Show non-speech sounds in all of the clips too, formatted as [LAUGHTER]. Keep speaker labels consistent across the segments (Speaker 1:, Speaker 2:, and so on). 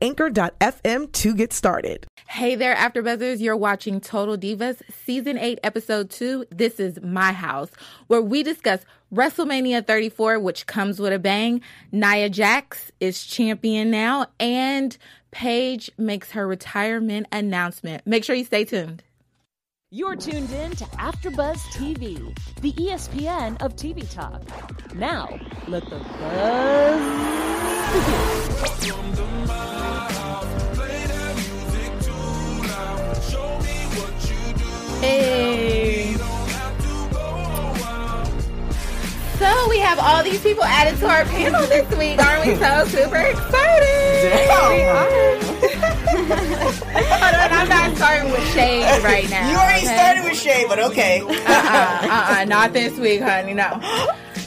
Speaker 1: anchor.fm to get started.
Speaker 2: Hey there, AfterBuzzers! You're watching Total Divas, Season 8, Episode 2. This is My House, where we discuss WrestleMania 34, which comes with a bang. Nia Jax is champion now, and Paige makes her retirement announcement. Make sure you stay tuned.
Speaker 3: You're tuned in to AfterBuzz TV, the ESPN of TV talk. Now, let the buzz begin.
Speaker 2: Hey. So we have all these people added to our panel this week. Aren't we so super excited? [LAUGHS] Hold on, I'm not starting with shade right now.
Speaker 4: You already
Speaker 2: okay?
Speaker 4: started with Shay, but okay.
Speaker 2: uh-uh, uh-uh, not this week, honey. No.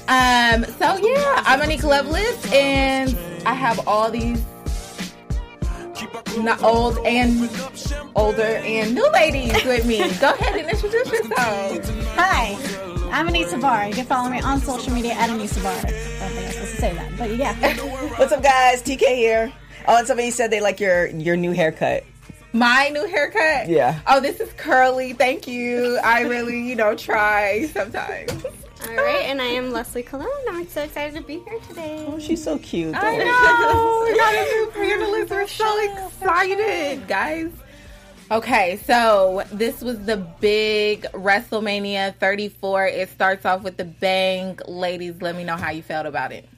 Speaker 2: Um. So yeah, I'm Anika Loveless, and I have all these not old and older and new ladies with me. Go ahead and introduce yourself.
Speaker 5: Hi, I'm Anissa Barr. You can follow me on social media at Anissa Barr. I don't think I'm supposed to say that, but yeah. [LAUGHS]
Speaker 4: What's up, guys? TK here. Oh, and somebody said they like your your new haircut.
Speaker 2: My new haircut.
Speaker 4: Yeah.
Speaker 2: Oh, this is curly. Thank you. I really, you know, try sometimes.
Speaker 6: All right, and I am Leslie Colon. I'm so excited to be here today.
Speaker 4: Oh, she's so cute.
Speaker 2: I know. [LAUGHS] We got a new panelist. We're so excited, guys. Okay, so this was the big WrestleMania 34. It starts off with the bang. Ladies, let me know how you felt about it.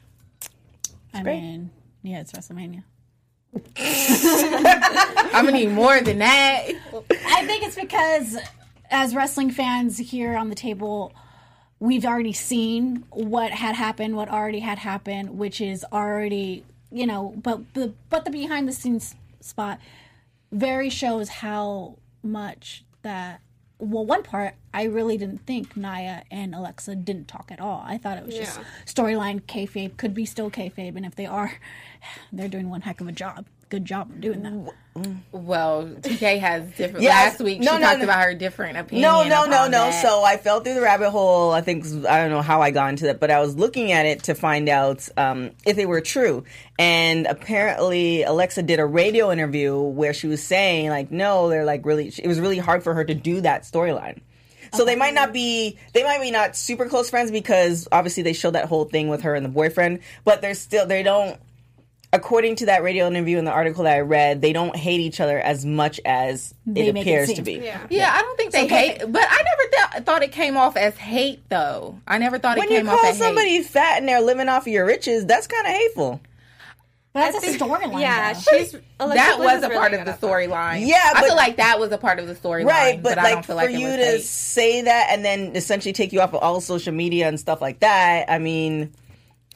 Speaker 5: I mean, yeah, it's WrestleMania. [LAUGHS]
Speaker 2: I'm gonna need more than that.
Speaker 5: I think it's because as wrestling fans here on the table, we've already seen what had happened, what already had happened, which is already, you know, but the but the behind the scenes spot very shows how much that well one part I really didn't think Naya and Alexa didn't talk at all. I thought it was just
Speaker 6: Yeah.
Speaker 5: storyline kayfabe, could be still kayfabe, and if they are, [SIGHS] they're doing one heck of a job. Good job of doing that.
Speaker 2: Well, TK has different.
Speaker 4: Yes.
Speaker 2: Last week
Speaker 4: No,
Speaker 2: she
Speaker 4: no,
Speaker 2: talked
Speaker 4: no.
Speaker 2: about her different opinion.
Speaker 4: No, no, no, no.
Speaker 2: that.
Speaker 4: So I fell through the rabbit hole. I think I don't know how I got into that, but I was looking at it to find out um, if they were true. And apparently, Alexa did a radio interview where she was saying like, no, they're like really. It was really hard for her to do that storyline. So they might not be, they might be not super close friends because obviously they show that whole thing with her and the boyfriend, but they're still, they don't, according to that radio interview and the article that I read, they don't hate each other as much as
Speaker 5: They
Speaker 4: it
Speaker 5: make it
Speaker 4: appears to be.
Speaker 6: Yeah.
Speaker 2: Yeah, I don't think they hate, but I never th- thought it came off as hate, though. I never thought
Speaker 4: When
Speaker 2: it
Speaker 4: you
Speaker 2: came off
Speaker 4: call somebody fat and they're living off of your riches, that's kind of hateful.
Speaker 5: But that's a storyline.
Speaker 6: Yeah,
Speaker 5: though.
Speaker 6: she's Alexa
Speaker 2: That
Speaker 6: Bliss
Speaker 2: was a
Speaker 6: really
Speaker 2: part of the storyline.
Speaker 4: Yeah,
Speaker 2: I feel like that was a part of the storyline,
Speaker 4: Right, but,
Speaker 2: I
Speaker 4: like
Speaker 2: don't feel
Speaker 4: for
Speaker 2: like it
Speaker 4: you to
Speaker 2: hate.
Speaker 4: say that and then essentially take you off of all social media and stuff like that, I mean,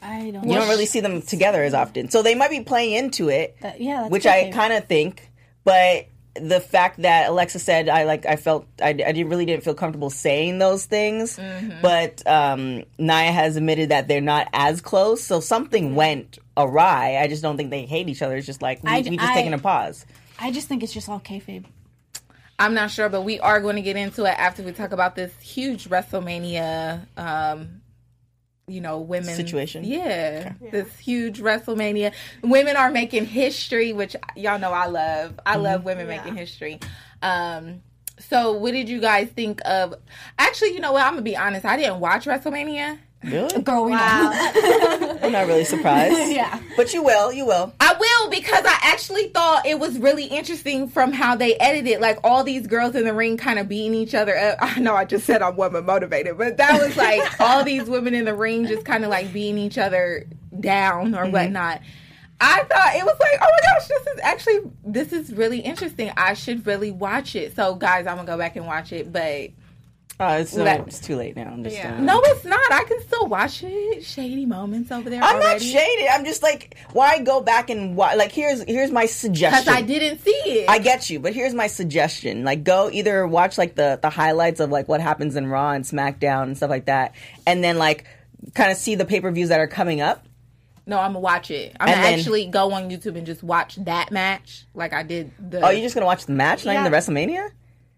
Speaker 5: I don't.
Speaker 4: you don't really see them together as often. So they might be playing into it,
Speaker 5: That- yeah, that's
Speaker 4: which I kind of think. But the fact that Alexa said, I like, I felt, I, I didn't, really didn't feel comfortable saying those things.
Speaker 2: Mm-hmm.
Speaker 4: But um, Naya has admitted that they're not as close, so something went awry. I just don't think they hate each other. It's just like we,
Speaker 5: I-
Speaker 4: we just
Speaker 5: I-
Speaker 4: taking a pause.
Speaker 5: I just think it's just all kayfabe.
Speaker 2: I'm not sure, but we are going to get into it after we talk about this huge WrestleMania, um, you know, women
Speaker 4: Situation.
Speaker 2: Yeah, this huge WrestleMania. Women are making history, which y'all know I love. I
Speaker 4: Mm-hmm.
Speaker 2: love women making history. Um, so, what did you guys think of? Actually, you know what? I'm gonna be honest. I didn't watch WrestleMania.
Speaker 4: Really?
Speaker 5: Girl, we know. [LAUGHS]
Speaker 4: I'm not really surprised. [LAUGHS]
Speaker 5: yeah.
Speaker 4: But you will, you will.
Speaker 2: I will because I actually thought it was really interesting from how they edited. Like all these girls in the ring kind of beating each other up. [LAUGHS] I know I just said I'm woman motivated, but that was like [LAUGHS] all these women in the ring just kind of like beating each other down or mm-hmm. whatnot. I thought it was like, oh my gosh, this is actually this is really interesting. I should really watch it. So guys, I'm gonna go back and watch it, but
Speaker 4: Oh, it's, so, it's too late now. I'm just
Speaker 6: Yeah.
Speaker 2: No, it's not. I can still watch it. Shady moments over there.
Speaker 4: I'm not
Speaker 2: already.
Speaker 4: shaded. I'm just like, why go back and why? Like, here's here's my suggestion.
Speaker 2: because I didn't see it.
Speaker 4: I get you, but here's my suggestion. Like go either watch like the the highlights of like what happens in Raw and SmackDown and stuff like that, and then like kind of see the pay per views that are coming up.
Speaker 2: no, I'm gonna watch it. I'm
Speaker 4: And
Speaker 2: gonna
Speaker 4: then-
Speaker 2: actually go on YouTube and just watch that match, like I did the.
Speaker 4: Oh, you're just gonna watch the match, not even the WrestleMania?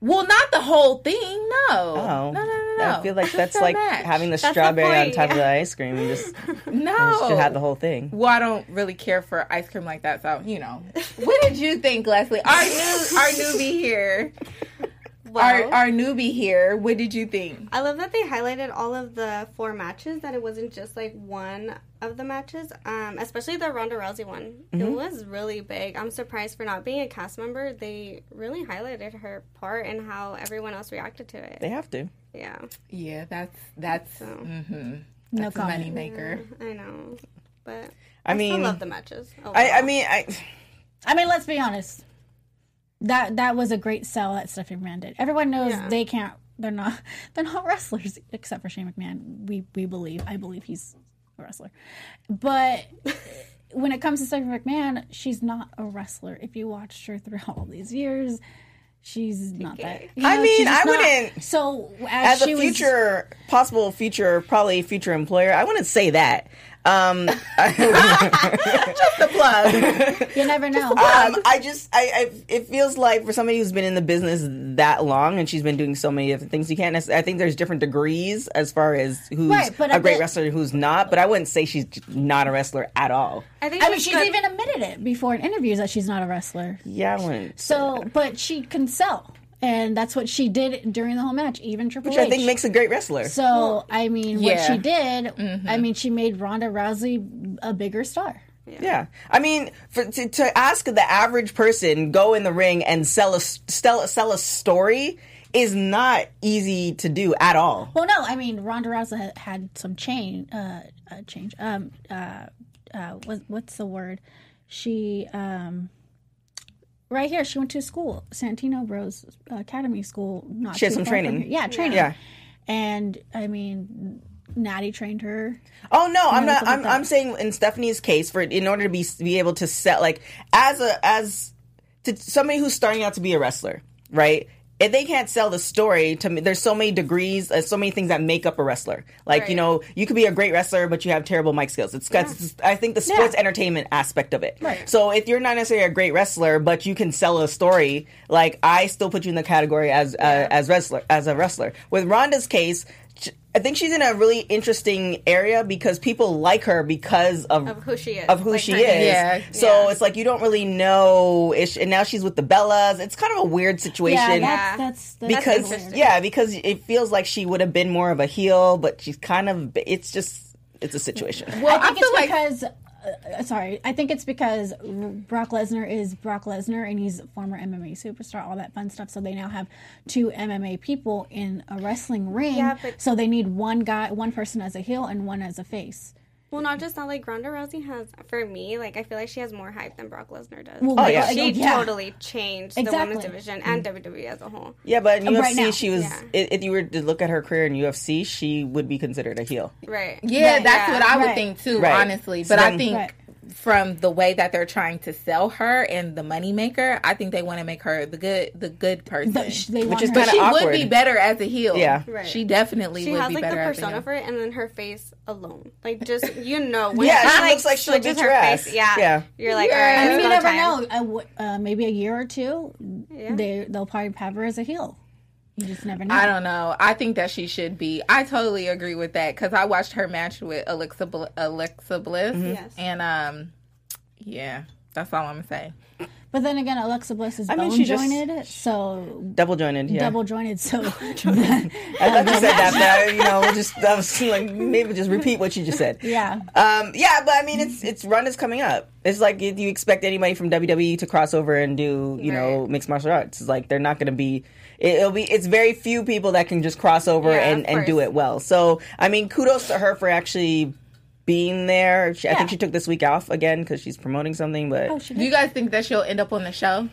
Speaker 2: Well, not the whole thing. No.
Speaker 4: Oh,
Speaker 2: no, no, no, no.
Speaker 4: I feel like that's like
Speaker 2: match.
Speaker 4: having the
Speaker 6: the
Speaker 4: strawberry on top of the ice cream. You [LAUGHS] just
Speaker 2: no.
Speaker 4: you should have the whole thing.
Speaker 2: Well, I don't really care for ice cream like that, so you know. What did you think, Leslie? Our new, our newbie here, [LAUGHS]
Speaker 6: Well,
Speaker 2: our our newbie here. What did you think?
Speaker 6: I love that they highlighted all of the four matches. That it wasn't just like one of the matches. Um, especially the Ronda Rousey one. It
Speaker 4: Mm-hmm.
Speaker 6: was really big. I'm surprised for not being a cast member. They really highlighted her part and how everyone else reacted to it.
Speaker 4: They have to.
Speaker 6: yeah,
Speaker 2: Yeah, that's that's
Speaker 6: So.
Speaker 2: mm-hmm.
Speaker 5: No
Speaker 2: that's a money
Speaker 5: comment.
Speaker 2: maker.
Speaker 6: I know, but
Speaker 4: I
Speaker 6: I
Speaker 4: mean,
Speaker 6: still love the matches.
Speaker 4: I, I mean, I
Speaker 5: I mean, let's be honest. That that was a great sell that Stephanie McMahon did. Everyone knows
Speaker 6: Yeah.
Speaker 5: they can't. They're not. [LAUGHS] They're not [LAUGHS] wrestlers except for Shane McMahon. We we believe. I believe he's a wrestler. But when it comes to Stephanie McMahon, she's not a wrestler. If you watched her through all these years, she's not that. you
Speaker 4: I mean, I
Speaker 5: not-
Speaker 4: wouldn't-
Speaker 5: So as,
Speaker 4: as a
Speaker 5: she was-
Speaker 4: future possible future probably future employer, I wouldn't say that. Um, [LAUGHS]
Speaker 2: The plug.
Speaker 5: you never know.
Speaker 4: Um, I just, I, I, it feels like for somebody who's been in the business that long and she's been doing so many different things, you can't. necess- I think there's different degrees as far as who's
Speaker 5: Right, but
Speaker 4: a great
Speaker 5: the-
Speaker 4: wrestler, who's not. But I wouldn't say she's not a wrestler at all.
Speaker 6: I think
Speaker 5: I mean,
Speaker 6: she's
Speaker 5: she's
Speaker 6: good-
Speaker 5: even admitted it before in interviews that she's not a wrestler.
Speaker 4: Yeah, I wouldn't.
Speaker 5: So, but she can sell, and that's what she did during the whole match. Even Triple
Speaker 4: which
Speaker 5: H.
Speaker 4: I think makes a great wrestler.
Speaker 5: So, I mean, what she did, I mean, she made Ronda Rousey a bigger star.
Speaker 4: Yeah, I mean, for, to, to ask the average person go in the ring and sell a sell, sell a story is not easy to do at all.
Speaker 5: Well, no, I mean, Ronda Rousey had, had some change, uh, uh, change. Um, uh, uh, what, what's the word? She, um, right here, she went to school, Santino Bros uh, Academy School. Not
Speaker 4: She had some training.
Speaker 5: Yeah, training.
Speaker 4: Yeah.
Speaker 5: And I mean, Natty trained her.
Speaker 4: Oh no, I'm not. I'm. I'm saying in Stephanie's case, for in order to be be able to set like as a as to somebody who's starting out to be a wrestler, right? If they can't sell the story to me, there's so many degrees, uh, so many things that make up a wrestler. Like you know, you could be a great wrestler, but you have terrible mic skills. It's, got it's I think the sports entertainment aspect of it.
Speaker 5: Right.
Speaker 4: So if you're not necessarily a great wrestler, but you can sell a story, like I still put you in the category as uh, as wrestler as a wrestler. With Ronda's case. Sh- I think she's in a really interesting area because people like her because of,
Speaker 6: Of who she is.
Speaker 4: Of who
Speaker 6: Like
Speaker 4: she
Speaker 6: her
Speaker 4: is.
Speaker 2: Yeah.
Speaker 4: So
Speaker 6: Yeah.
Speaker 4: it's like you don't really know. Ish, and now she's with the Bellas. It's kind of a weird situation.
Speaker 5: Yeah,
Speaker 6: Yeah.
Speaker 5: that's, that's, that's
Speaker 4: because
Speaker 6: interesting.
Speaker 4: yeah, because it feels like she would have been more of a heel, but she's kind of. It's just it's a situation.
Speaker 2: Well,
Speaker 5: I think
Speaker 2: feel
Speaker 5: it's
Speaker 2: like
Speaker 5: because. Uh, sorry, I think it's because Brock Lesnar is Brock Lesnar and he's a former MMA superstar, all that fun stuff. So they now have two MMA people in a wrestling ring.
Speaker 6: Yeah, but-
Speaker 5: so they need one guy, one person as a heel and one as a face.
Speaker 6: Well, not just that. Like Ronda Rousey has, for me, like I feel like she has more hype than Brock Lesnar does.
Speaker 5: Well,
Speaker 4: Oh,
Speaker 5: like,
Speaker 4: yeah.
Speaker 6: she
Speaker 5: yeah.
Speaker 6: totally changed the women's division and WWE as a whole.
Speaker 4: Yeah, but in UFC,
Speaker 5: now.
Speaker 4: she was.
Speaker 6: Yeah.
Speaker 4: If you were to look at her career in UFC, she would be considered a heel.
Speaker 6: Right.
Speaker 2: Yeah, that's
Speaker 6: Yeah.
Speaker 2: what I would
Speaker 5: Right.
Speaker 2: think too,
Speaker 4: Right.
Speaker 2: honestly.
Speaker 4: So
Speaker 2: But I think
Speaker 5: Right.
Speaker 2: From the way that they're trying to sell her and the moneymaker, I think they want to make her the good the good person.
Speaker 5: The- sh- they
Speaker 4: Which is kinda awkward.
Speaker 2: she would be better as a heel.
Speaker 4: Yeah.
Speaker 6: Right.
Speaker 2: She definitely
Speaker 6: She
Speaker 2: would
Speaker 6: has
Speaker 2: be
Speaker 6: like the
Speaker 2: better as a
Speaker 6: persona for it, and then her face alone, like just you know, when
Speaker 4: Yeah,
Speaker 6: she,
Speaker 4: she
Speaker 6: like,
Speaker 4: looks like she'll
Speaker 6: switches
Speaker 4: beat your ass.
Speaker 6: yeah,
Speaker 4: Yeah.
Speaker 6: you're like,
Speaker 2: Yeah.
Speaker 6: all right,
Speaker 5: I mean, you never
Speaker 6: time.
Speaker 5: know. Uh, w- uh, maybe a year or two, they they'll probably have her as a heel. You just never know.
Speaker 2: I don't know. I think that she should be. I totally agree with that because I watched her match with Alexa Bl- Alexa Bliss,
Speaker 6: Yes.
Speaker 2: and um, yeah, that's all I'm gonna say.
Speaker 5: But then again, Alexa Bliss is
Speaker 4: I mean,
Speaker 5: bone
Speaker 4: she just-
Speaker 5: jointed, so
Speaker 4: Double jointed. Yeah.
Speaker 5: double jointed. So [LAUGHS]
Speaker 4: I thought you said that, but you know, just that was [LAUGHS] like maybe just repeat what you just said.
Speaker 5: yeah,
Speaker 4: Um, yeah, but I mean, it's it's run is coming up. It's like do you expect anybody from WWE to cross over and do you know mixed martial arts? It's like they're not going to be. it- It'll be. It's very few people that can just cross over
Speaker 6: Yeah,
Speaker 4: and,
Speaker 6: of
Speaker 4: and do it well. So I mean, kudos to her for actually being there. She, I think she took this week off again because she's promoting something. But
Speaker 5: oh,
Speaker 2: Do you guys think that she'll end up on the show?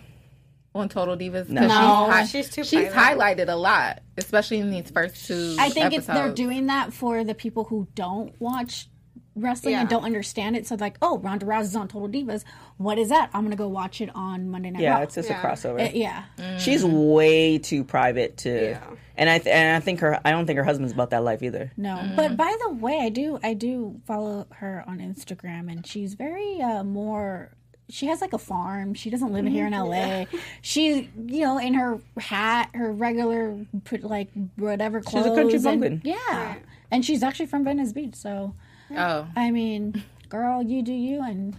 Speaker 2: on Total Divas?
Speaker 4: No.
Speaker 2: she's, hi-
Speaker 6: She's too
Speaker 2: She's
Speaker 6: private.
Speaker 2: highlighted a lot, especially in these first two.
Speaker 5: I think it's they're doing that for the people who don't watch wrestling and don't understand it. So like, oh, Ronda Rousey's on Total Divas. What is that? I'm gonna go watch it on Monday Night
Speaker 4: Yeah,
Speaker 5: Raw.
Speaker 4: it's just
Speaker 6: Yeah.
Speaker 4: a crossover.
Speaker 5: Uh, yeah.
Speaker 4: She's way too private to,
Speaker 6: Yeah.
Speaker 4: and I th- and I think her. I don't think her husband's about that life either.
Speaker 5: No,
Speaker 2: Mm-hmm.
Speaker 5: but by the way, I do I do follow her on Instagram, and she's very uh, more. She has like a farm. She doesn't live here in
Speaker 2: Mm-hmm.
Speaker 5: LA. She, you know, in her hat, her regular put like whatever clothes.
Speaker 4: She's a country
Speaker 5: and-
Speaker 4: bumpkin.
Speaker 5: Yeah, and she's actually from Venice Beach. So
Speaker 2: Oh,
Speaker 5: I mean, girl, you do you and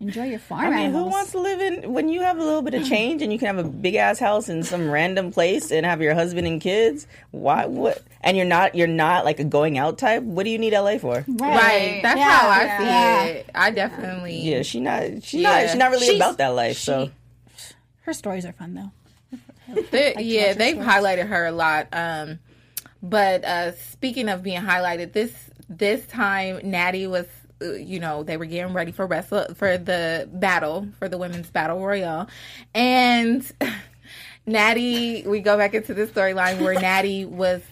Speaker 5: enjoy your farm
Speaker 4: I mean, who wants to live in when you have a little bit of change and you can have a big ass house in some random place and have your husband and kids? Why? What? And you're not you're not like a going out type. What do you need LA for?
Speaker 2: right. That's
Speaker 5: Yeah,
Speaker 2: how I
Speaker 5: yeah.
Speaker 2: see
Speaker 5: Yeah.
Speaker 2: it. I definitely.
Speaker 4: Yeah, she not she's
Speaker 2: Yeah.
Speaker 4: not she's not really
Speaker 5: She's-
Speaker 4: about that life. so
Speaker 5: Her stories are fun though.
Speaker 2: They-
Speaker 5: to
Speaker 2: yeah, they've
Speaker 5: stories.
Speaker 2: highlighted her a lot. Um, but uh, speaking of being highlighted, this this time Natty was, uh, you know, they were getting ready for wrestle for the battle for the women's battle royale, and [LAUGHS] Natty. We go back into the storyline where [LAUGHS] Natty was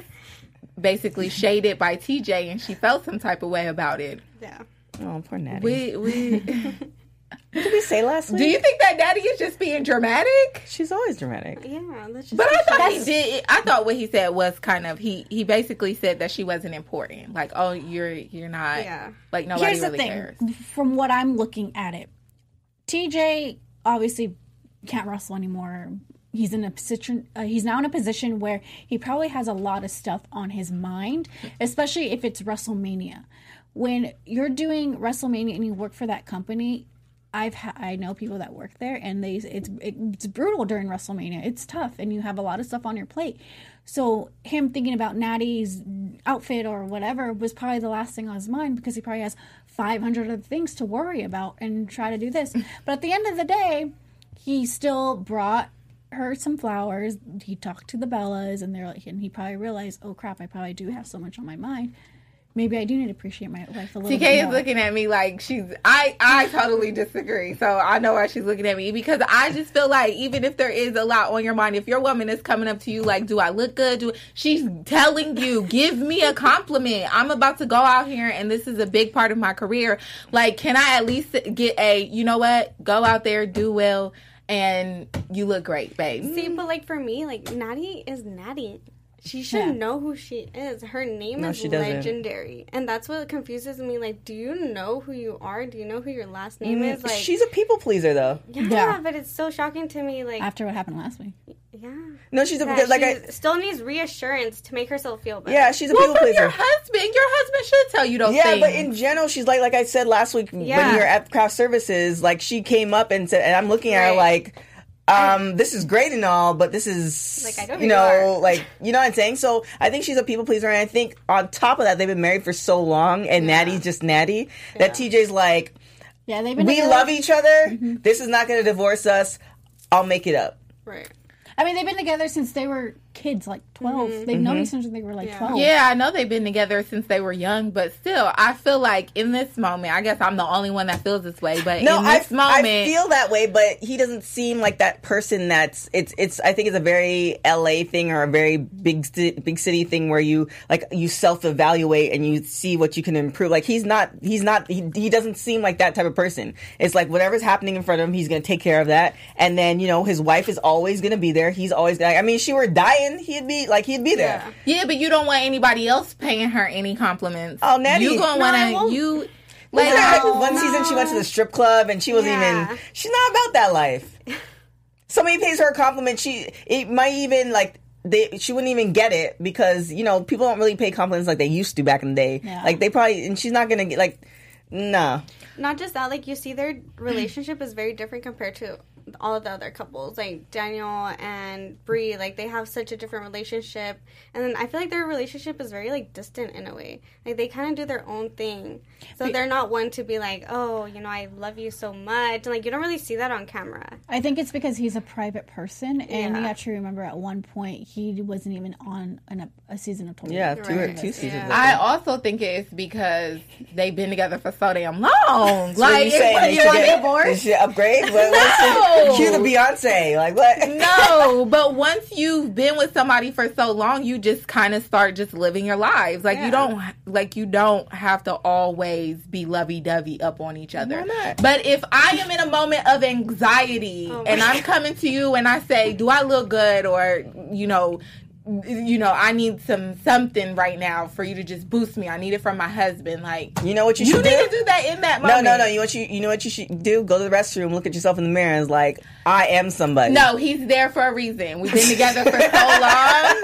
Speaker 2: basically shaded by TJ, and she felt some type of way about it.
Speaker 6: Yeah.
Speaker 4: oh poor Natty.
Speaker 2: We we. [LAUGHS]
Speaker 4: what did we say last week?
Speaker 2: Do you think that Natty is just being dramatic?
Speaker 4: She's always dramatic.
Speaker 6: Yeah.
Speaker 2: But I thought
Speaker 6: she-
Speaker 2: he did. I thought what he said was kind of he. He basically said that she wasn't important. Like, oh, you're you're not.
Speaker 6: Yeah.
Speaker 2: Like nobody
Speaker 5: Here's the
Speaker 2: really
Speaker 5: thing,
Speaker 2: cares.
Speaker 5: from what I'm looking at it, TJ obviously can't wrestle anymore. He's in a position. Uh, he's now in a position where he probably has a lot of stuff on his mind, especially if it's WrestleMania. When you're doing WrestleMania and you work for that company, I've ha- I know people that work there, and they it's it's brutal during WrestleMania. It's tough, and you have a lot of stuff on your plate. So him thinking about Natty's outfit or whatever was probably the last thing on his mind because he probably has 500 other things to worry about and try to do this. [LAUGHS] But at the end of the day, he still brought her some flowers. He talked to the Bellas, and they're like, and he probably realized, oh crap, I probably do have so much on my mind. Maybe I do need to appreciate my life a little
Speaker 2: TK
Speaker 5: bit
Speaker 2: is looking at me like she's. I I totally disagree. So I know why she's looking at me because I just feel like even if there is a lot on your mind, if your woman is coming up to you like, "Do I look good?" Do she's telling you, "Give me a compliment." I'm about to go out here, and this is a big part of my career. Like, can I at least get a? You know what? Go out there, do well, and you look great, babe.
Speaker 6: See, but like for me, like Natty is Natty. She should
Speaker 5: Yeah.
Speaker 6: know who she is. Her name
Speaker 4: No,
Speaker 6: is legendary, and that's what confuses me. Like, do you know who you are? Do you know who your last name mm, is? Like,
Speaker 4: she's a people pleaser though.
Speaker 6: yeah,
Speaker 5: Yeah.
Speaker 6: but it's so shocking to me. Like,
Speaker 5: after what happened last week.
Speaker 6: yeah,
Speaker 4: No, she's a
Speaker 6: yeah
Speaker 4: because like
Speaker 6: she
Speaker 4: I
Speaker 6: still needs reassurance to make herself feel better.
Speaker 4: yeah, she's a
Speaker 2: Well,
Speaker 4: people pleaser.
Speaker 2: your husband, your husband should tell you those
Speaker 4: Yeah,
Speaker 2: things.
Speaker 4: Yeah, but in general, she's like like I said last week when
Speaker 6: Yeah.
Speaker 4: you're at craft services, like she came up and said, and I'm looking at her like, um, this is great and all, but this is
Speaker 6: Like, I know who
Speaker 4: you
Speaker 6: you
Speaker 4: know, like you know what I'm saying. So I think she's a people pleaser, and I think on top of that, they've been married for so long, and Natty's just Natty that TJ's like,
Speaker 5: Yeah, they've been.
Speaker 4: we
Speaker 5: together-
Speaker 4: love each other. This is not going to divorce us. I'll make it up.
Speaker 6: right.
Speaker 5: I mean, they've been together since they were kids, like 12 they They've known mm-hmm. each other since they were like
Speaker 6: Yeah.
Speaker 5: twelve.
Speaker 2: Yeah, I know they've been together since they were young, but still, I feel like in this moment, I guess I'm the only one that feels this way. But
Speaker 4: No,
Speaker 2: in
Speaker 4: I,
Speaker 2: moment,
Speaker 4: I feel that way, but he doesn't seem like that person. That's it's it's. I think it's a very L.A. thing or a very big big city thing where you like you self evaluate and you see what you can improve. Like he's not he's not he, he doesn't seem like that type of person. It's like whatever's happening in front of him, he's gonna take care of that. And then you know his wife is always gonna be there. He's always gonna. I mean, she were dying, he'd be like he'd be there.
Speaker 6: Yeah.
Speaker 2: yeah, but you don't want anybody else paying her any compliments.
Speaker 4: Oh, Natty-
Speaker 2: you gonna
Speaker 6: No,
Speaker 2: want
Speaker 6: won't.
Speaker 2: to you.
Speaker 4: Like,
Speaker 2: Like,
Speaker 4: one season she went to the strip club and she wasn't
Speaker 6: Yeah.
Speaker 4: even she's not about that life. [LAUGHS] Somebody pays her a compliment, she it might even like they she wouldn't even get it because, you know, people don't really pay compliments like they used to back in the day.
Speaker 5: Yeah.
Speaker 4: Like they probably and she's not gonna get like nah.
Speaker 6: Not just that, like you see, their relationship is very different compared to all of the other couples, like Daniel and Brie. Like they have such a different relationship, and then I feel like their relationship is very like distant in a way. Like they kind of do their own thing, so they're not one to be like, oh, you know, I love you so much. And like you don't really see that on camera.
Speaker 5: I think it's because he's a private person, and you
Speaker 6: Yeah.
Speaker 5: have to remember at one point he wasn't even on an, a season of Total
Speaker 4: Yeah, two
Speaker 6: Right.
Speaker 4: two seasons.
Speaker 6: Yeah.
Speaker 2: I also think it's because they've been together for so damn long.
Speaker 4: What are
Speaker 2: like,
Speaker 4: you saying? They
Speaker 2: you
Speaker 4: should
Speaker 2: want
Speaker 4: get-
Speaker 2: divorce?
Speaker 4: Should upgrade? What- what's [LAUGHS]
Speaker 2: No, No.
Speaker 4: Cue the Beyonce. Like what?
Speaker 2: no, but once you've been with somebody for so long, you just kind of start just living your lives. Like you don't like you don't have to always be lovey dovey up on each other. But if I am in a moment of anxiety
Speaker 6: Oh
Speaker 2: and I'm coming to you and I say, "Do I look good?" or you know. You know, I need some something right now for you to just boost me. I need it from my husband. Like
Speaker 4: You know what you,
Speaker 2: you
Speaker 4: should do?
Speaker 2: You need to do that in that moment.
Speaker 4: no, no. No. You know what you you know what you should do? Go to the restroom, look at yourself in the mirror, and is like, I am somebody.
Speaker 2: No, he's there for a reason. We've been together for so [LAUGHS] long.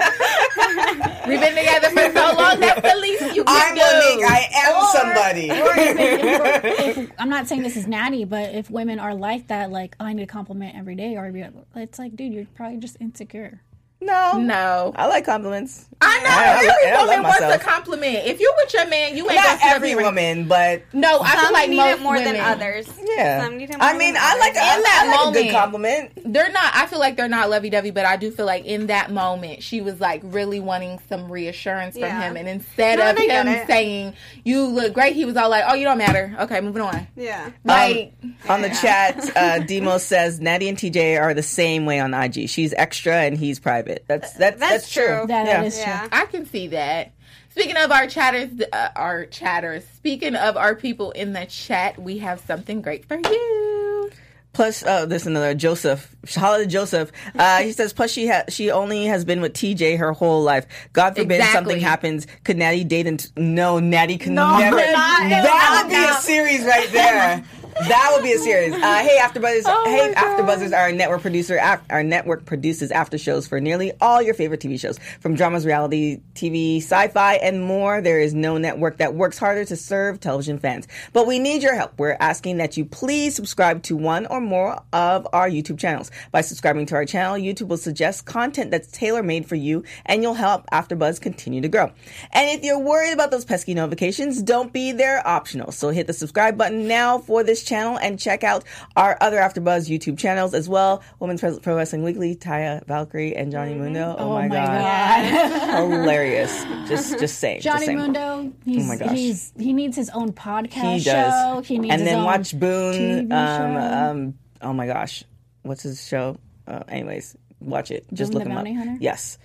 Speaker 2: We've been together for so long. That's the least you can
Speaker 4: I'm
Speaker 2: do.
Speaker 4: Monique. I am somebody.
Speaker 5: Or if, if, if, I'm not saying this is natty, but if women are like that, like oh, I need a compliment every day, or it's like, dude, you're probably just insecure.
Speaker 4: No,
Speaker 2: no,
Speaker 4: I like compliments.
Speaker 2: I know
Speaker 4: I- I
Speaker 2: every
Speaker 4: lo- I
Speaker 2: woman wants a compliment. If you're with your man, you ain't
Speaker 4: Not
Speaker 2: gonna
Speaker 4: every
Speaker 2: here
Speaker 4: woman, but
Speaker 2: No, I feel like
Speaker 6: need
Speaker 2: most
Speaker 6: it more
Speaker 2: women,
Speaker 6: than others.
Speaker 4: yeah.
Speaker 6: Some need it more
Speaker 4: I mean,
Speaker 6: than
Speaker 4: I like a,
Speaker 6: others.
Speaker 2: In that
Speaker 4: I like a good
Speaker 2: moment.
Speaker 4: compliment.
Speaker 2: They're not. I feel like they're not lovey dovey, but I do feel like in that moment she was like really wanting some reassurance from
Speaker 6: Yeah.
Speaker 2: him, and instead
Speaker 6: No,
Speaker 2: of him saying "you look great," he was all like, "Oh, you don't matter." Okay, moving on.
Speaker 6: Yeah.
Speaker 2: Like,
Speaker 4: On the chat, uh, [LAUGHS] Demo says Natty and TJ are the same way on IG. She's extra and he's private. That's that's that's,
Speaker 6: That's
Speaker 4: true.
Speaker 6: true.
Speaker 5: That,
Speaker 4: Yeah.
Speaker 5: that is true.
Speaker 6: Yeah.
Speaker 2: I can see that. Speaking of our chatters, uh, our chatters. Speaking of our people in the chat, we have something great for you.
Speaker 4: Plus, uh, there's another Joseph, Holiday Joseph. Uh, [LAUGHS] he says, plus she ha- she only has been with TJ her whole life. God forbid
Speaker 2: Exactly.
Speaker 4: something happens. Could Natty date? And no, Natty can
Speaker 6: No,
Speaker 4: never.
Speaker 6: not- [LAUGHS]
Speaker 4: that would be
Speaker 6: no.
Speaker 4: a series right there. [LAUGHS] That would be a series. Uh, hey, AfterBuzzers!
Speaker 2: Oh
Speaker 4: hey. AfterBuzzers! Our network producer, our network produces after shows for nearly all your favorite TV shows, from dramas, reality TV, sci-fi, and more. There is no network that works harder to serve television fans. But we need your help. We're asking that you please subscribe to one or more of our YouTube channels. By subscribing to our channel, YouTube will suggest content that's tailor-made for you, and you'll help AfterBuzz continue to grow. And if you're worried about those pesky notifications, don't be. They're optional. So hit the subscribe button now for this channel and check out our other AfterBuzz YouTube channels as well. Women's Pro Wrestling Weekly, Taya Valkyrie, and Johnny Mundo. Oh, my, god. [LAUGHS] hilarious! Just, just [LAUGHS] saying. just
Speaker 5: Johnny
Speaker 4: saying.
Speaker 5: Mundo, he's,
Speaker 4: Oh my gosh.
Speaker 5: he's he needs his own podcast
Speaker 4: He
Speaker 5: show. He needs
Speaker 4: and
Speaker 5: his
Speaker 4: then
Speaker 5: own
Speaker 4: watch Boone. Um, um, oh my gosh, what's his show? Uh, anyways, watch it. Just
Speaker 5: Boone
Speaker 4: look him up.
Speaker 5: Hunter?
Speaker 4: Yes,